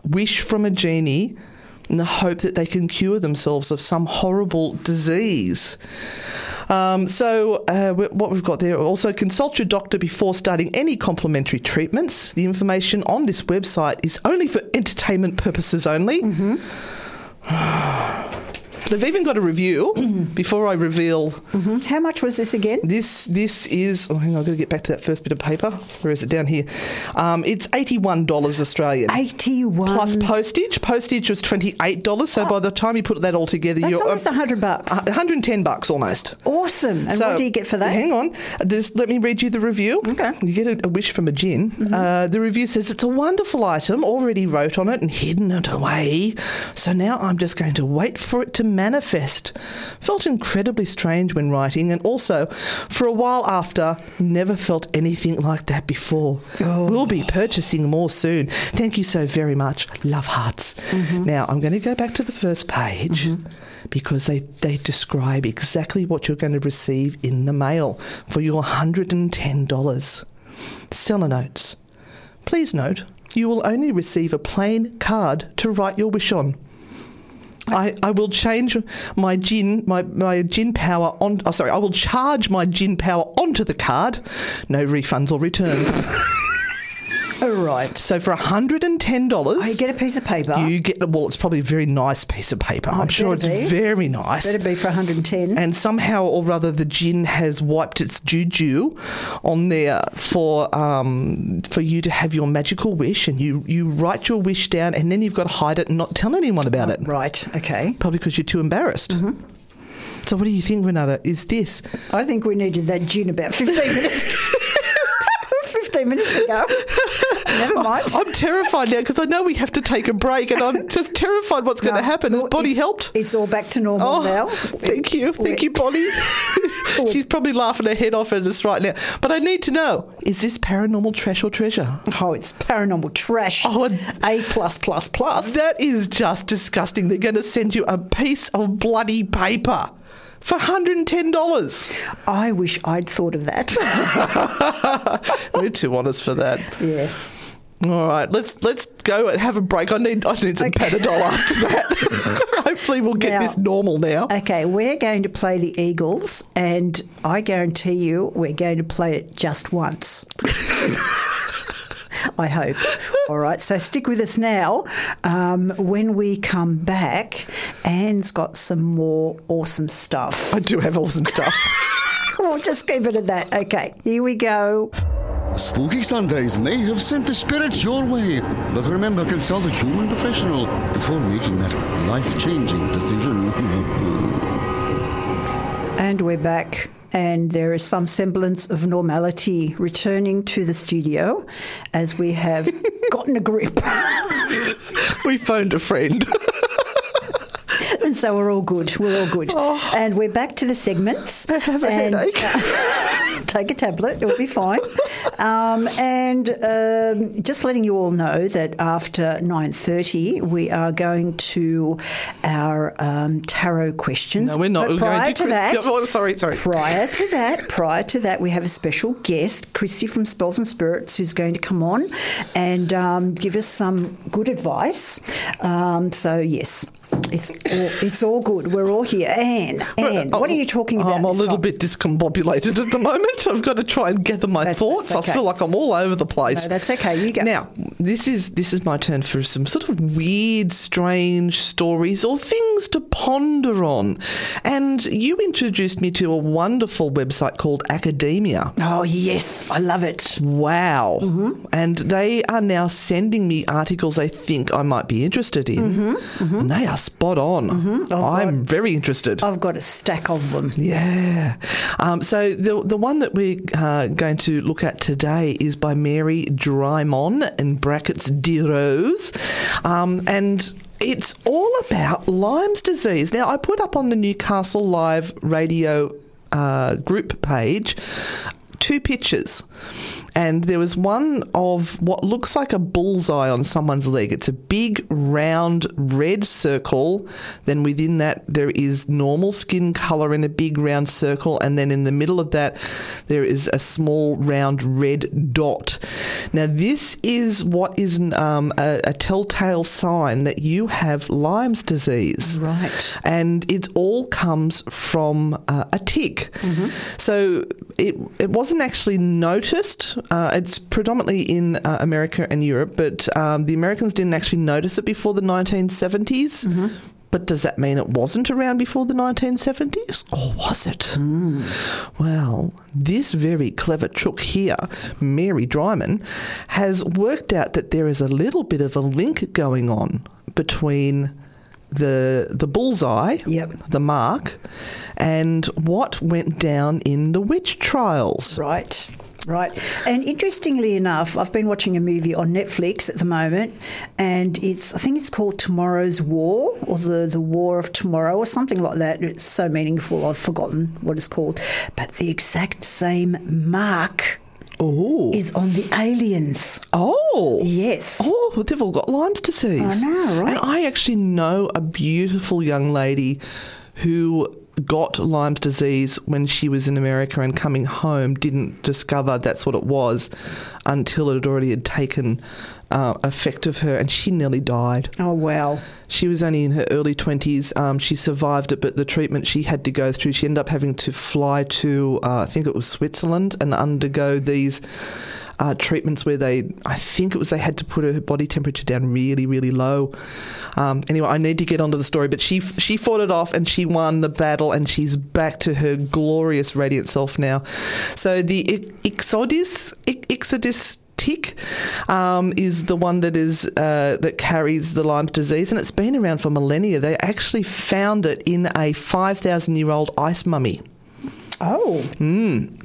wish from a genie in the hope that they can cure themselves of some horrible disease. Um, so, uh, what we've got there also consult your doctor before starting any complementary treatments. The information on this website is only for entertainment purposes only. They've even got a review before I reveal How much was this again? this this is. Oh, hang on, I've got to get back to that first bit of paper. Where is it? Down here. Um, it's eighty-one dollars Australian. 81. plus postage. Postage was twenty-eight dollars. So by the time you put that all together, That's you're almost a 100 bucks. one hundred and ten bucks almost. awesome. And So, what do you get for that? Hang on. Just let me read you the review. Okay. You get a, a wish from a jinn. Mm-hmm. Uh, the review says it's a wonderful item, already wrote on it and hidden it away. So now I'm just going to wait for it to manifest. Felt incredibly strange when writing, and also for a while after, never felt anything like that before. Oh. We'll be purchasing more soon. Thank you so very much. Love hearts. Mm-hmm. Now I'm going to go back to the first page because they, they describe exactly what you're going to receive in the mail for your $110. Seller notes. Please note, you will only receive a plain card to write your wish on. I, I will change my jinn my, my jinn power on. Oh, sorry, I will charge my jinn power onto the card. No refunds or returns. All right. so for hundred and ten dollars, I get a piece of paper. you get well. It's probably a very nice piece of paper. I'm it sure it's be. very nice. Better be for 110. and somehow or rather the jinn has wiped its juju on there for um, for you to have your magical wish and you, you write your wish down and then you've got to hide it and not tell anyone about it right. Okay. probably because you're too embarrassed Mm-hmm. so what do you think renata is this I think we needed that jinn about 15 minutes. 15 minutes ago. Never mind. i'm terrified now because i know we have to take a break and i'm just terrified what's going to happen has Bonnie helped It's all back to normal Oh, now. thank you. Thank you, Bonnie. She's probably laughing her head off at us right now. But I need to know is this paranormal trash or treasure? Oh, it's paranormal trash. Oh, A plus plus plus. That is just disgusting. They're going to send you a piece of bloody paper for $110. I wish I'd thought of that. We're too honest for that. yeah. All right, let's let's go and have a break. I need I need some Okay. Panadol after that. Hopefully, we'll get Now- this normal now. Okay, we're going to play the Eagles, and I guarantee you we're going to play it just once. I hope. All right, so stick with us now. Um, when we come back, Anne's got some more awesome stuff. I do have awesome stuff. We'll just keep it at that. Okay, here we go. Spooky Sundays may have sent the spirits your way, but remember, consult a human professional before making that life changing decision. And we're back, and there is some semblance of normality returning to the studio as we have gotten a grip. we phoned a friend. And so we're all good. We're all good. And we're back to the segments. I have a and, headache. uh, take a tablet, it'll be fine. Um, and um, just letting you all know that after 9.30, we are going to our um, tarot questions. No, we're not. But prior to to that, Oh, sorry, sorry. Prior to that, prior to that, we have a special guest, Christy from Spells and Spirits, who's going to come on and um, give us some good advice. Um, so yes, it's all, it's all good. We're all here. Anne, Anne, what are you talking about? I'm a little time? bit discombobulated at the moment. I've got to try and gather my That's- thoughts. that's okay. I feel like I'm all over the place. No, that's okay. You go. Now, this is this is my turn for some sort of weird, strange stories or things to ponder on. And you introduced me to a wonderful website called Academia. Oh yes, I love it. Wow. Mm-hmm. And they are now sending me articles they think I might be interested in. Mm-hmm. And they are spot on. I'm very interested. I've got a stack of them. Yeah. Um, so the the one that we're uh, going to look at today is by Mary Drymon in brackets Dear Rose, um, and. It's all about Lyme's disease. Now, I put up on the Newcastle Live radio uh, group page two pictures. And there was one of what looks like a bullseye on someone's leg. It's a big, round, red circle. Then within that, there is normal skin colour in a big, round circle. And then in the middle of that, there is a small, round, red dot. Now, this is what is um, a, a telltale sign that you have Lyme's disease. Right. And it all comes from uh, a tick. So it, it wasn't actually noticed. Uh, it's predominantly in uh, America and Europe, but um, the Americans didn't actually notice it before the 1970s. But does that mean it wasn't around before the 1970s? Or was it? Well, this very clever chook here, Mary Dryman, has worked out that there is a little bit of a link going on between the the bullseye, Yep. the mark, and what went down in the witch trials. Right. Right. And interestingly enough, I've been watching a movie on Netflix at the moment, and it's I think it's called Tomorrow's War or the the War of Tomorrow or something like that. It's so meaningful. I've forgotten what it's called, but the exact same mark Oh, is on the aliens. oh, Yes. Oh, they've all got Lyme's disease. I know, right? And I actually know a beautiful young lady who got Lyme's disease when she was in America and coming home didn't discover that's what it was until it had already had taken uh, effect of her, and she nearly died. Oh, wow. She was only in her early 20s. Um, she survived it, but the treatment she had to go through, she ended up having to fly to, uh, I think it was Switzerland, and undergo these uh, treatments where they, I think it was they had to put her body temperature down really, really low. Um, anyway, I need to get onto the story, but she she fought it off and she won the battle, and she's back to her glorious, radiant self now. So the Ixodes, Ixodes tick um, is the one that is uh, that carries the Lyme's disease, and it's been around for millennia. They actually found it in a five thousand year old ice mummy. Oh. Mm.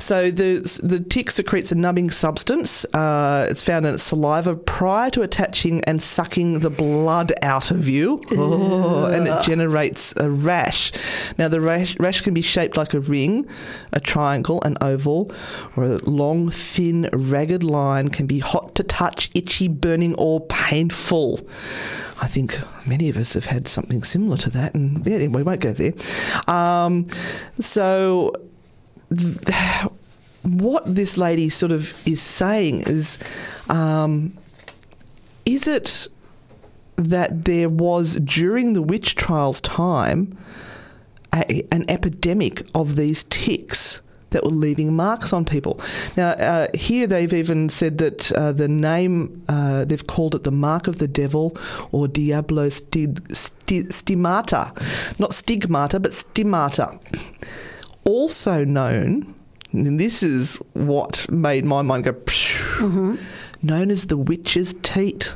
So the the tick secretes a numbing substance. Uh, it's found in its saliva prior to attaching and sucking the blood out of you, oh, and it generates a rash. Now the rash, rash can be shaped like a ring, a triangle, an oval, or a long, thin, ragged line. Can be hot to touch, itchy, burning, or painful. I think many of us have had something similar to that, and yeah, we won't go there. Um, so, th- what this lady sort of is saying is, um, is it that there was during the witch trials time a, an epidemic of these ticks? That were leaving marks on people. Now, uh, here they've even said that uh, the name, uh, they've called it the mark of the devil or Diablo stigmata. Not stigmata, but stigmata. Also known, and this is what made my mind go, mm-hmm. known as the witch's teat.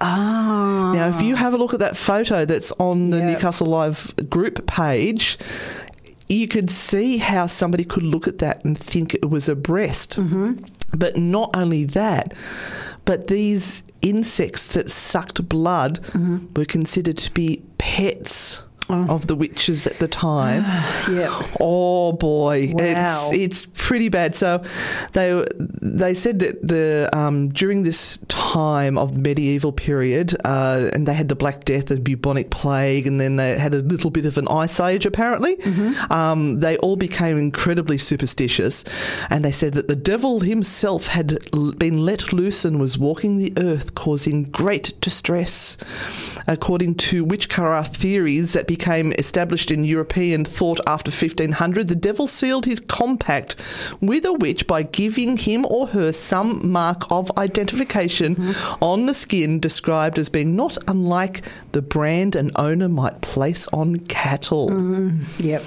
Ah. Now, if you have a look at that photo that's on the yep. Newcastle Live group page, you could see how somebody could look at that and think it was a breast. Mm-hmm. But not only that, but these insects that sucked blood mm-hmm. were considered to be pets oh. of the witches at the time. yeah. Oh boy, wow. it's it's pretty bad. So they they said that the um, during this time of the medieval period, uh, and they had the Black Death and bubonic plague, and then they had a little bit of an ice age. Apparently, mm-hmm. um, they all became incredibly superstitious, and they said that the devil himself had been let loose and was walking the earth, causing great distress. According to witchcraft theories that became established in European thought after 1500, the devil sealed his compact with a witch by giving him or her some mark of identification mm-hmm. on the skin described as being not unlike the brand an owner might place on cattle. Mm, yep.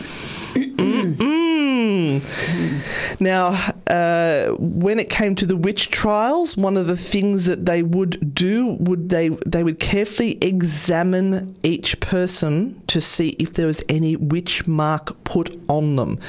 Now, uh, when it came to the witch trials, one of the things that they would do would they they would carefully examine each person to see if there was any witch mark put on them.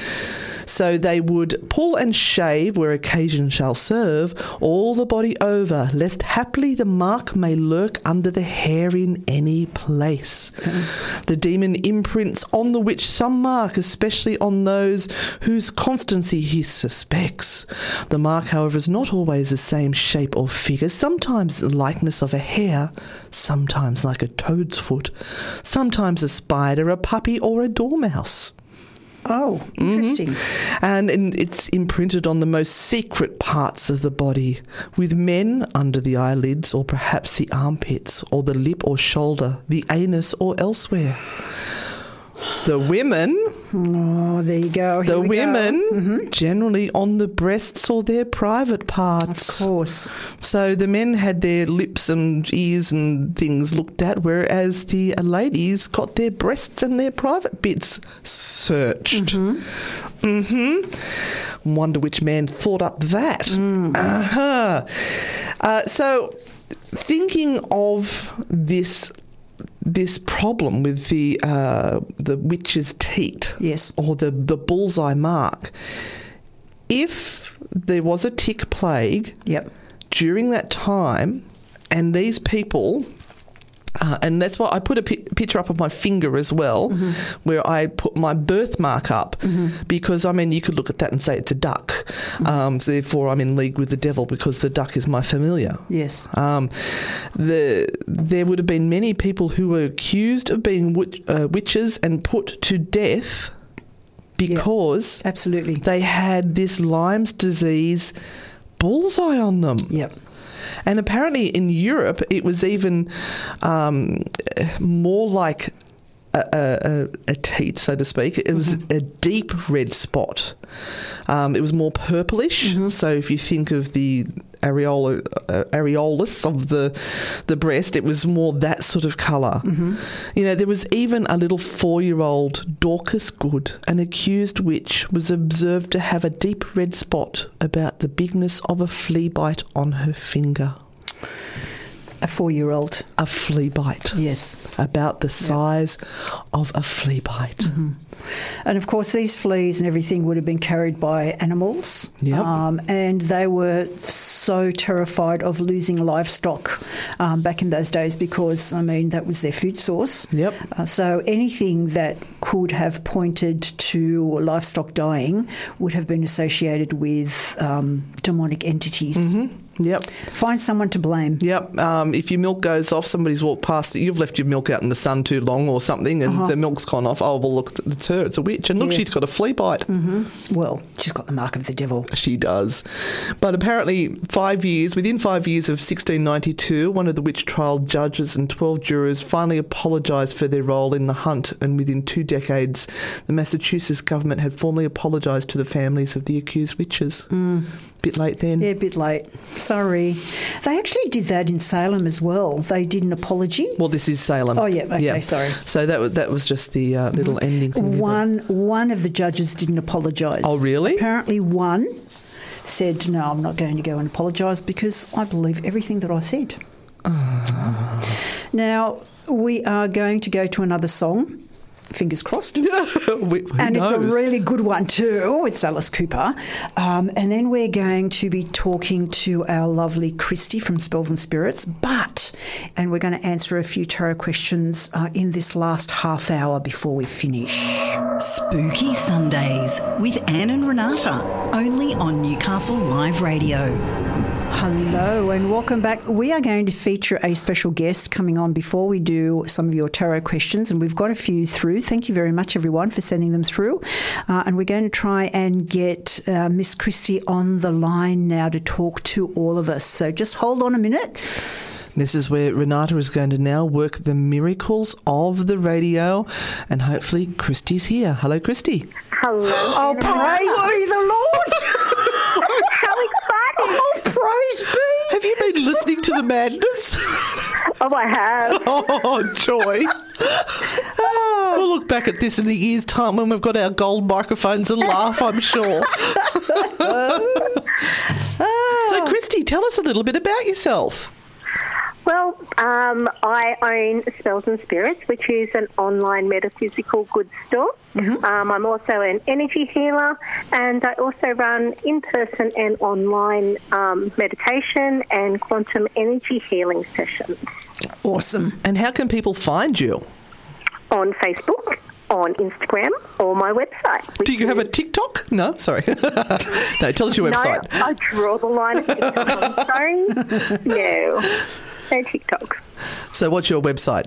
So they would pull and shave where occasion shall serve all the body over, lest haply the mark may lurk under the hair in any place. Hmm. The demon imprints on the witch some mark, especially on those whose constancy he suspects. The mark, however, is not always the same shape or figure, sometimes the likeness of a hair, sometimes like a toad's foot, sometimes a spider, a puppy, or a dormouse. Oh, interesting. Mm-hmm. And, and it's imprinted on the most secret parts of the body, with men under the eyelids, or perhaps the armpits, or the lip or shoulder, the anus, or elsewhere. The women. Oh, there you go. Here the women mm-hmm. generally on the breasts or their private parts. Of course. So the men had their lips and ears and things looked at, whereas the ladies got their breasts and their private bits searched. Mm-hmm. mm-hmm. Wonder which man thought up that. Mm. Uh-huh. Uh, so thinking of this this problem with the uh, the witch's teat, yes, or the the bullseye mark. If there was a tick plague, yep. during that time, and these people uh, and that's why I put a pi- picture up of my finger as well, mm-hmm. where I put my birthmark up, mm-hmm. because I mean you could look at that and say it's a duck. Mm-hmm. Um, so therefore, I'm in league with the devil because the duck is my familiar. Yes. Um, the there would have been many people who were accused of being witch, uh, witches and put to death because absolutely they had this Lyme's disease bullseye on them. Yep. And apparently in Europe, it was even um, more like a, a, a teat, so to speak. It was a deep red spot. Um, it was more purplish. So if you think of the areola, uh, areolus of the the breast, it was more that sort of color You know, there was even a little four-year-old Dorcas Good, an accused witch, was observed to have a deep red spot about the bigness of a flea bite on her finger. A four year old. A flea bite. Yes. About the size of a flea bite. And of course, these fleas and everything would have been carried by animals. Yep. Um, and they were so terrified of losing livestock um, back in those days because, I mean, that was their food source. Yep. Uh, so anything that could have pointed to livestock dying would have been associated with um, demonic entities. Yep. Find someone to blame. Yep. Um, if your milk goes off, somebody's walked past it. You've left your milk out in the sun too long or something, and uh-huh. the milk's gone off. Oh well, look, it's her. It's a witch, and look, Yeah. she's got a flea bite. Mm-hmm. Well, she's got the mark of the devil. She does. But apparently, five years, within five years of 1692, one of the witch trial judges and 12 jurors finally apologised for their role in the hunt. And within two decades, the Massachusetts government had formally apologised to the families of the accused witches. Mm. Bit late then. Yeah, a bit late. Sorry. They actually did that in Salem as well. They did an apology. Well, this is Salem. Oh, yeah, okay, sorry. So that was, that was just the uh, little ending thing. there. One one of the judges didn't apologise. Oh, really? Apparently, one said, "No, I'm not going to go and apologise because I believe everything that I said." Ah. Now we are going to go to another song. Fingers crossed. We- who and it's a really good one too. It's Alice Cooper. Um, and then we're going to be talking to our lovely Christy from Spells and Spirits. But, and we're going to answer a few tarot questions uh, in this last half hour before we finish. Spooky Sundays with Anne and Renata, only on Newcastle Live Radio. Hello and welcome back. We are going to feature a special guest coming on before we do some of your tarot questions, and we've got a few through. Thank you very much, everyone, for sending them through. Uh, and we're going to try and get uh, Miss Christy on the line now to talk to all of us. So just hold on a minute. This is where Renata is going to now work the miracles of the radio, and hopefully Christy's here. Hello, Christy. Hello. Oh, praise be the Lord! How exciting! oh, praise be! Have you been listening to the madness? Oh, I have. oh, joy. we'll look back at this in a year's time when we've got our gold microphones and laugh, I'm sure. so, Christy, tell us a little bit about yourself. Well, um, I own Spells and Spirits, which is an online metaphysical goods store. Um, I'm also an energy healer, and I also run in-person and online um, meditation and quantum energy healing sessions Awesome. And how can people find you? on Facebook, on Instagram, or my website. Do you have a TikTok? No, sorry. no, tell us your website. No, I draw the line at TikTok. I'm sorry. No, no TikTok. So, what's your website?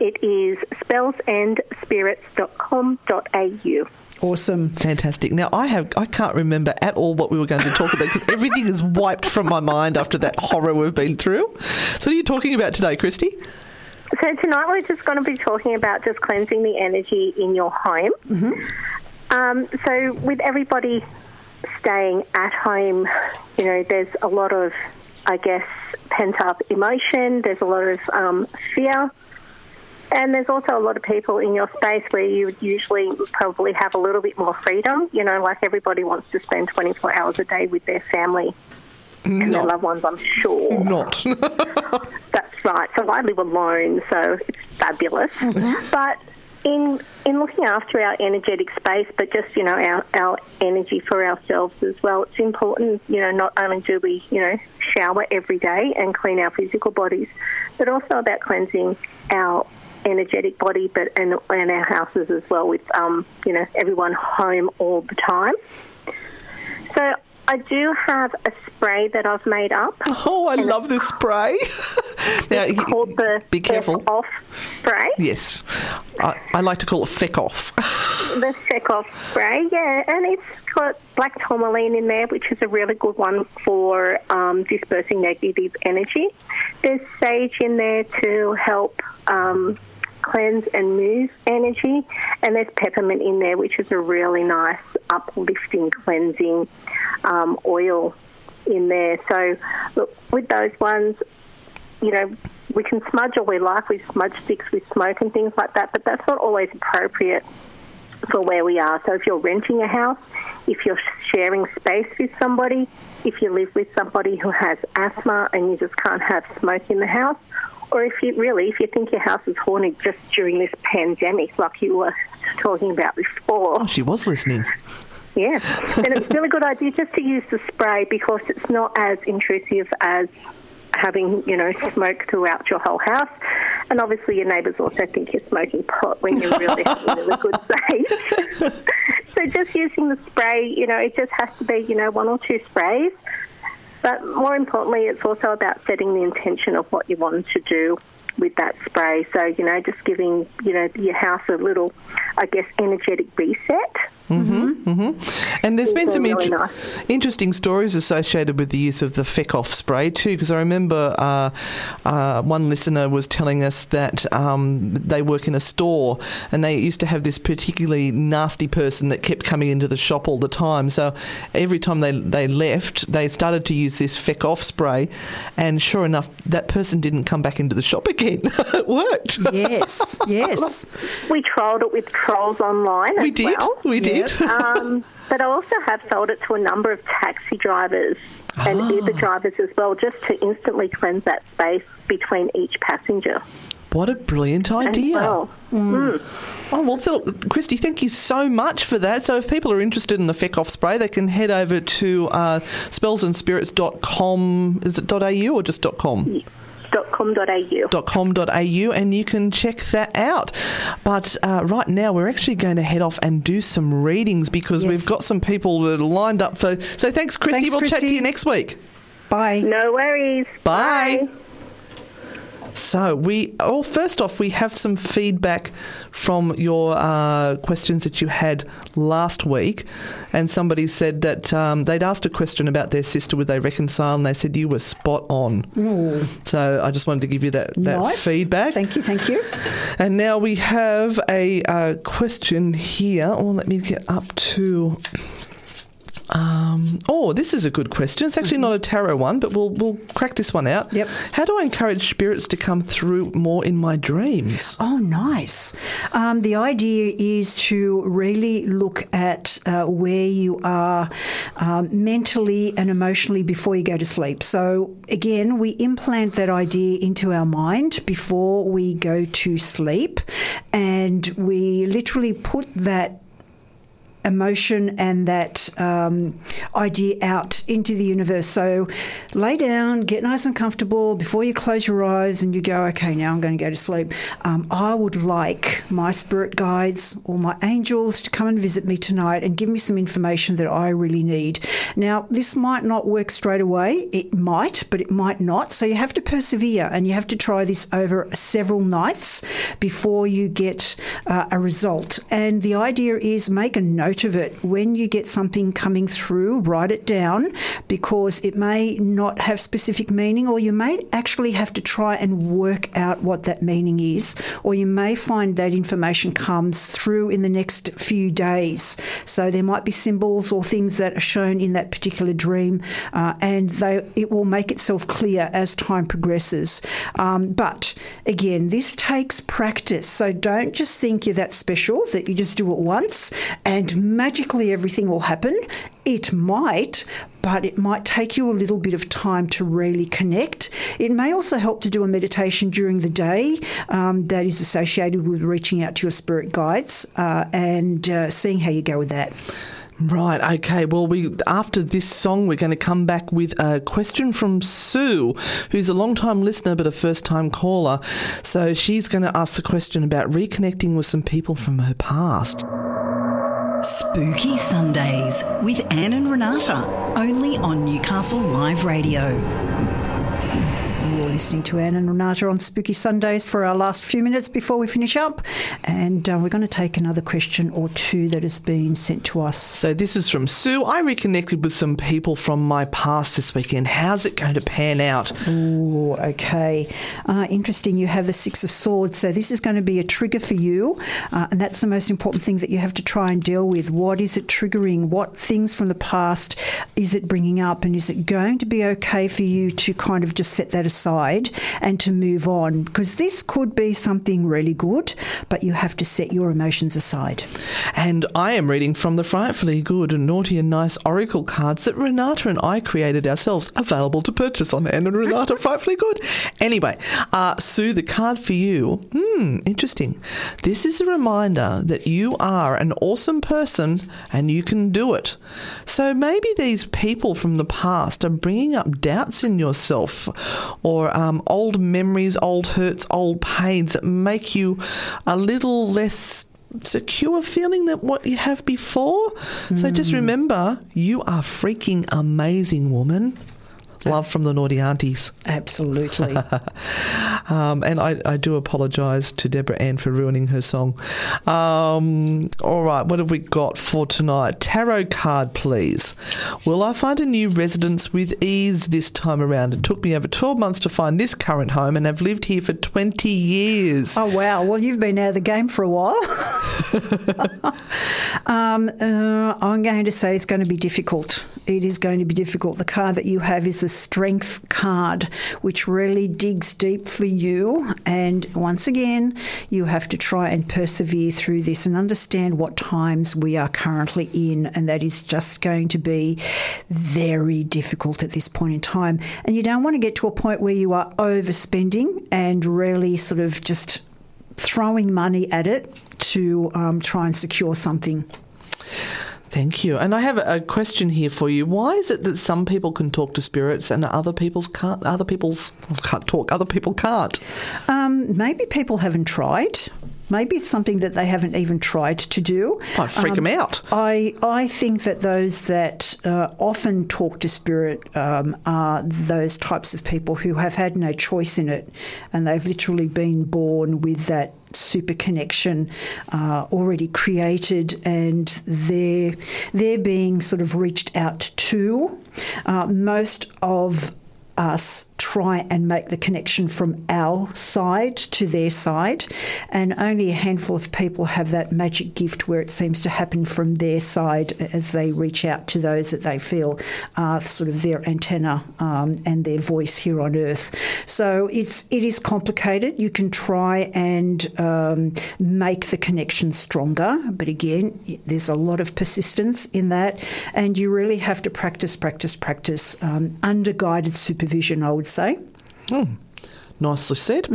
It is spellsandspirits.com.au. Awesome. Fantastic. Now I have I can't remember at all what we were going to talk about because everything is wiped from my mind after that horror we've been through. So what are you talking about today, Christy? So tonight we're just going to be talking about just cleansing the energy in your home. Um, so with everybody staying at home, you know, there's a lot of, I guess, pent up emotion. There's a lot of um, fear. And there's also a lot of people in your space where you would usually probably have a little bit more freedom. You know, like everybody wants to spend 24 hours a day with their family and their loved ones, I'm sure. Not. That's right. So I live alone, so it's fabulous. But in in looking after our energetic space, but just you know our our energy for ourselves as well, it's important. You know, not only do we you know shower every day and clean our physical bodies, but also about cleansing our energetic body, but and and our houses as well with um you know everyone home all the time. So. I do have a spray that I've made up. Oh, I love this spray. Now, It's called the be careful. Feck Off spray. Yes, I, I like to call it feck off. The Feck Off spray, yeah, and it's got black tourmaline in there, which is a really good one for um, dispersing negative energy. There's sage in there to help. Um, cleanse and move energy and there's peppermint in there which is a really nice uplifting cleansing um, oil in there so look with those ones you know, we can smudge all we like with smudge sticks with smoke and things like that, but that's not always appropriate for where we are. So if you're renting a house, if you're sharing space with somebody, if you live with somebody who has asthma and you just can't have smoke in the house, or if you really, if you think your house is haunted just during this pandemic, like you were talking about before, Oh, she was listening. yeah, then it's still a good idea just to use the spray because it's not as intrusive as having, you know, smoke throughout your whole house. And obviously your neighbours also think you're smoking pot when you're really having a really good safe. so just using the spray, you know, it just has to be, you know, one or two sprays. But more importantly, it's also about setting the intention of what you want to do with that spray. So, you know, just giving, you know, your house a little, I guess, energetic reset. And there's been some really inter- nice. interesting stories associated with the use of the feck off spray too, because I remember uh, uh, one listener was telling us that um, they work in a store and they used to have this particularly nasty person that kept coming into the shop all the time. So every time they they left, they started to use this feck off spray, and sure enough, that person didn't come back into the shop again. it worked. Yes, yes. We trialled it with trolls online we did. well. We did. um, but I also have sold it to a number of taxi drivers and Ah. Uber drivers as well, just to instantly cleanse that space between each passenger What a brilliant idea. well. Oh, well, Phil, Christy, thank you so much for that. So, if people are interested in the Feck Off spray, they can head over to uh, spellsandspirits.com. Is it .au or just .com? .com.au. .com.au and you can check that out. But uh, right now, we're actually going to head off and do some readings because Yes. we've got some people that are lined up for. So, thanks, Christy. Thanks, we'll chat to you next week. Bye. No worries. Bye. So we, oh, first off, we have some feedback from your uh, questions that you had last week, and somebody said that um, they'd asked a question about their sister, would they reconcile, and they said you were spot on. So I just wanted to give you that, that Nice. feedback. Thank you, thank you. And now we have a uh, question here. Oh, let me get up to. Um, oh, this is a good question. It's actually not a tarot one, but we'll we'll crack this one out. Yep. How do I encourage spirits to come through more in my dreams? Oh, nice. Um, the idea is to really look at uh, where you are um, mentally and emotionally before you go to sleep. So, again, we implant that idea into our mind before we go to sleep, and we literally put that emotion and that um, idea out into the universe. So lay down, get nice and comfortable before you close your eyes and you go, okay, now I'm going to go to sleep. Um, I would like my spirit guides or my angels to come and visit me tonight and give me some information that I really need. Now, this might not work straight away. It might, but it might not. So you have to persevere and you have to try this over several nights before you get uh, a result. And the idea is make a note of it. When you get something coming through, write it down because it may not have specific meaning, or you may actually have to try and work out what that meaning is, or you may find that information comes through in the next few days. So there might be symbols or things that are shown in that particular dream, uh, and they it will make itself clear as time progresses. Um, but again, this takes practice. So don't just think you're that special that you just do it once and magically everything will happen. It might, but it might take you a little bit of time to really connect. It may also help to do a meditation during the day um, that is associated with reaching out to your spirit guides uh, and uh, seeing how you go with that. Right. Okay. Well, we after this song, we're going to come back with a question from Sue, who's a long-time listener but a first-time caller. So she's going to ask the question about reconnecting with some people from her past. Spooky Sundays with Anne and Renata, only on Newcastle Live Radio. You're listening to Anne and Renata on Spooky Sundays for our last few minutes before we finish up. And uh, we're going to take another question or two that has been sent to us. So this is from Sue. I reconnected with some people from my past this weekend. How's it going to pan out? Ooh, okay. Uh, interesting. You have the Six of Swords. So this is going to be a trigger for you. Uh, and that's the most important thing that you have to try and deal with. What is it triggering? What things from the past is it bringing up? And is it going to be okay for you to kind of just set that aside and to move on? Because this could be something really good, but you have to set your emotions aside. And I am reading from the Frightfully Good and Naughty and Nice Oracle cards that Renata and I created ourselves, available to purchase on Anne and Renata Frightfully Good. Anyway, uh, Sue, the card for you, hmm, interesting. This is a reminder that you are an awesome person and you can do it. So maybe these people from the past are bringing up doubts in yourself or um, old memories, old hurts, old pains that make you a little less secure feeling than what you have before. So just remember, you are freaking amazing, woman. Love from the naughty aunties. Absolutely. Um, and I, I do apologise to Deborah Ann for ruining her song. Um, all right, what have we got for tonight? Tarot card, please. Will I find a new residence with ease this time around? It took me over 12 months to find this current home and I've lived here for 20 years. Oh, wow. Well, you've been out of the game for a while. um, uh, I'm going to say it's going to be difficult. It is going to be difficult. The card that you have is a Strength card, which really digs deep for you. And once again, you have to try and persevere through this and understand what times we are currently in. And that is just going to be very difficult at this point in time. And you don't want to get to a point where you are overspending and really sort of just throwing money at it to um, try and secure something. Thank you. And I have a question here for you. Why is it that some people can talk to spirits and other people's can't? Other people's can't talk. Other people can't. Um, maybe people haven't tried. Maybe it's something that they haven't even tried to do. I freak them out. I, I think that those that uh, often talk to spirit um, are those types of people who have had no choice in it and they've literally been born with that super connection uh, already created and they're, they're being sort of reached out to. Uh, most of us try and make the connection from our side to their side, and only a handful of people have that magic gift where it seems to happen from their side as they reach out to those that they feel are sort of their antenna um, and their voice here on earth. So it's it is complicated. You can try and um, make the connection stronger, but again, there's a lot of persistence in that, and you really have to practice, practice, practice um, under guided supervision. I would say. Nicely said.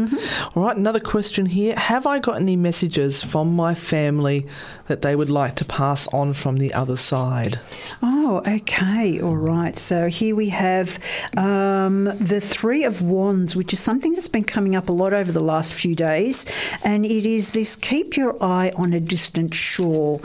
All right, another question here. Have I got any messages from my family that they would like to pass on from the other side? Oh, okay. All right. So here we have um, the Three of Wands, which is something that's been coming up a lot over the last few days. And it is this keep your eye on a distant shore.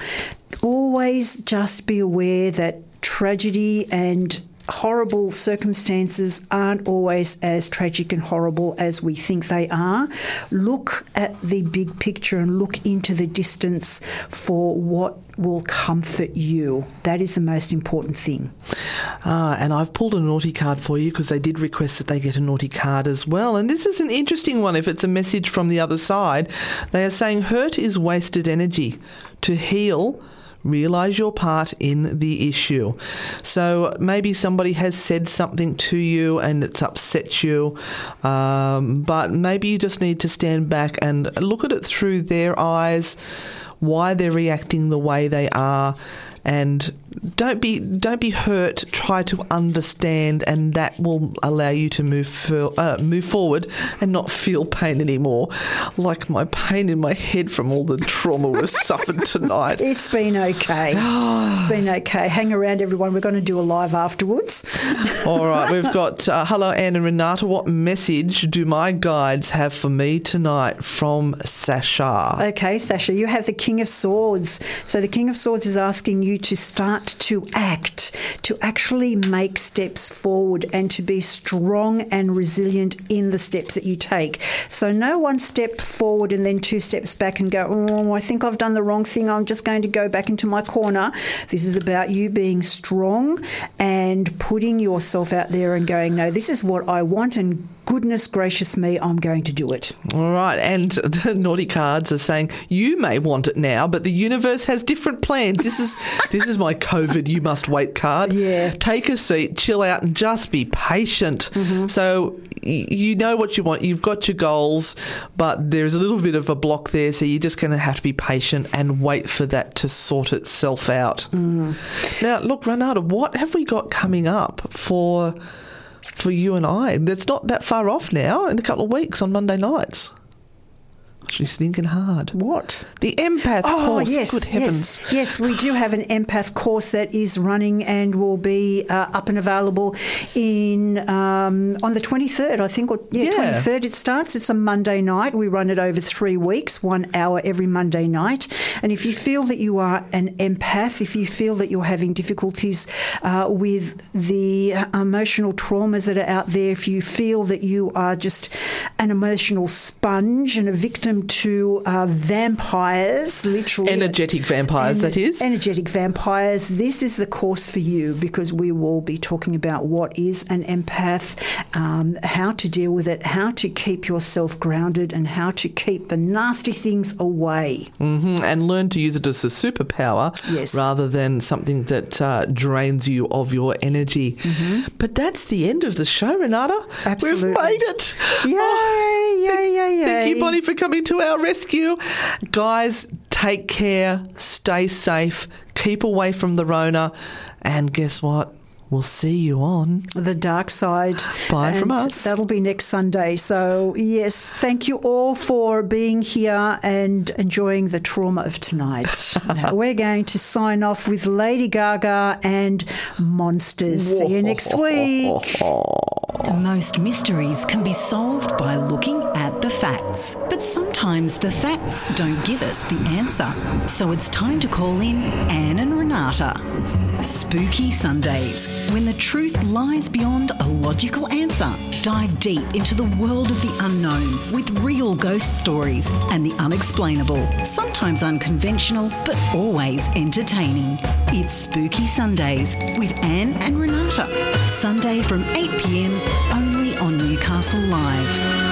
Always just be aware that tragedy and horrible circumstances aren't always as tragic and horrible as we think they are. Look at the big picture and look into the distance for what will comfort you. That is the most important thing. Ah, and I've pulled a naughty card for you because they did request that they get a naughty card as well. And this is an interesting one if it's a message from the other side. They are saying hurt is wasted energy. To heal, realize your part in the issue. So maybe somebody has said something to you and it's upset you, um, but maybe you just need to stand back and look at it through their eyes, why they're reacting the way they are. And don't be don't be hurt. Try to understand, and that will allow you to move for, uh, move forward and not feel pain anymore, like my pain in my head from all the trauma we've suffered tonight. It's been okay. it's been okay. Hang around, everyone. We're going to do a live afterwards. All right, we've got uh, hello, Anne and Renata. What message do my guides have for me tonight from Sasha? Okay, Sasha, you have the King of Swords. So the King of Swords is asking you you to start to act, to actually make steps forward and to be strong and resilient in the steps that you take. So, no one step forward and then two steps back and go, oh, I think I've done the wrong thing. I'm just going to go back into my corner. This is about you being strong and putting yourself out there and going, no, this is what I want and goodness gracious me, I'm going to do it. All right, and the naughty cards are saying you may want it now, but the universe has different plans. This is this is my COVID you must wait card. Yeah. Take a seat, chill out, and just be patient. Mm-hmm. So you know what you want. You've got your goals, but there's a little bit of a block there, so you're just going to have to be patient and wait for that to sort itself out. Mm. Now, look, Renata, what have we got coming up for? For you and I. That's not that far off now. In a couple of weeks on Monday nights. She's thinking hard. What? The empath course. Oh, yes, Good heavens. yes, yes. We do have an empath course that is running and will be uh, up and available in um, on the twenty third, I think. Or yeah, Yeah. twenty third. It starts. It's a Monday night. We run it over three weeks, one hour every Monday night. And if you feel that you are an empath, if you feel that you're having difficulties uh, with the emotional traumas that are out there, if you feel that you are just an emotional sponge and a victim to uh, vampires, literally Energetic vampires, that is. energetic vampires. This is the course for you because we will be talking about what is an empath, um, how to deal with it, how to keep yourself grounded, and how to keep the nasty things away. Mhm, And learn to use it as a superpower Yes. rather than something that uh, drains you of your energy. But that's the end of the show, Renata. Mm-hmm. Absolutely. We've made it. Yay, Oh, yay, yay, yay. Thank you, Bonnie, for coming to our rescue. Guys, take care, stay safe, keep away from the Rona, and guess what? We'll see you on. The dark side. Bye from us. That'll be next Sunday. So, yes, thank you all for being here and enjoying the trauma of tonight. Now, we're going to sign off with Lady Gaga and Monsters. See you next week. Most mysteries can be solved by looking at the facts. But sometimes the facts don't give us the answer. So it's time to call in Anne and Renata. Spooky Sundays, when the truth lies beyond a logical answer. Dive deep into the world of the unknown with real ghost stories and the unexplainable. Sometimes unconventional, but always entertaining. It's Spooky Sundays with Anne and Renata. Sunday from 8 pm only on Newcastle Live.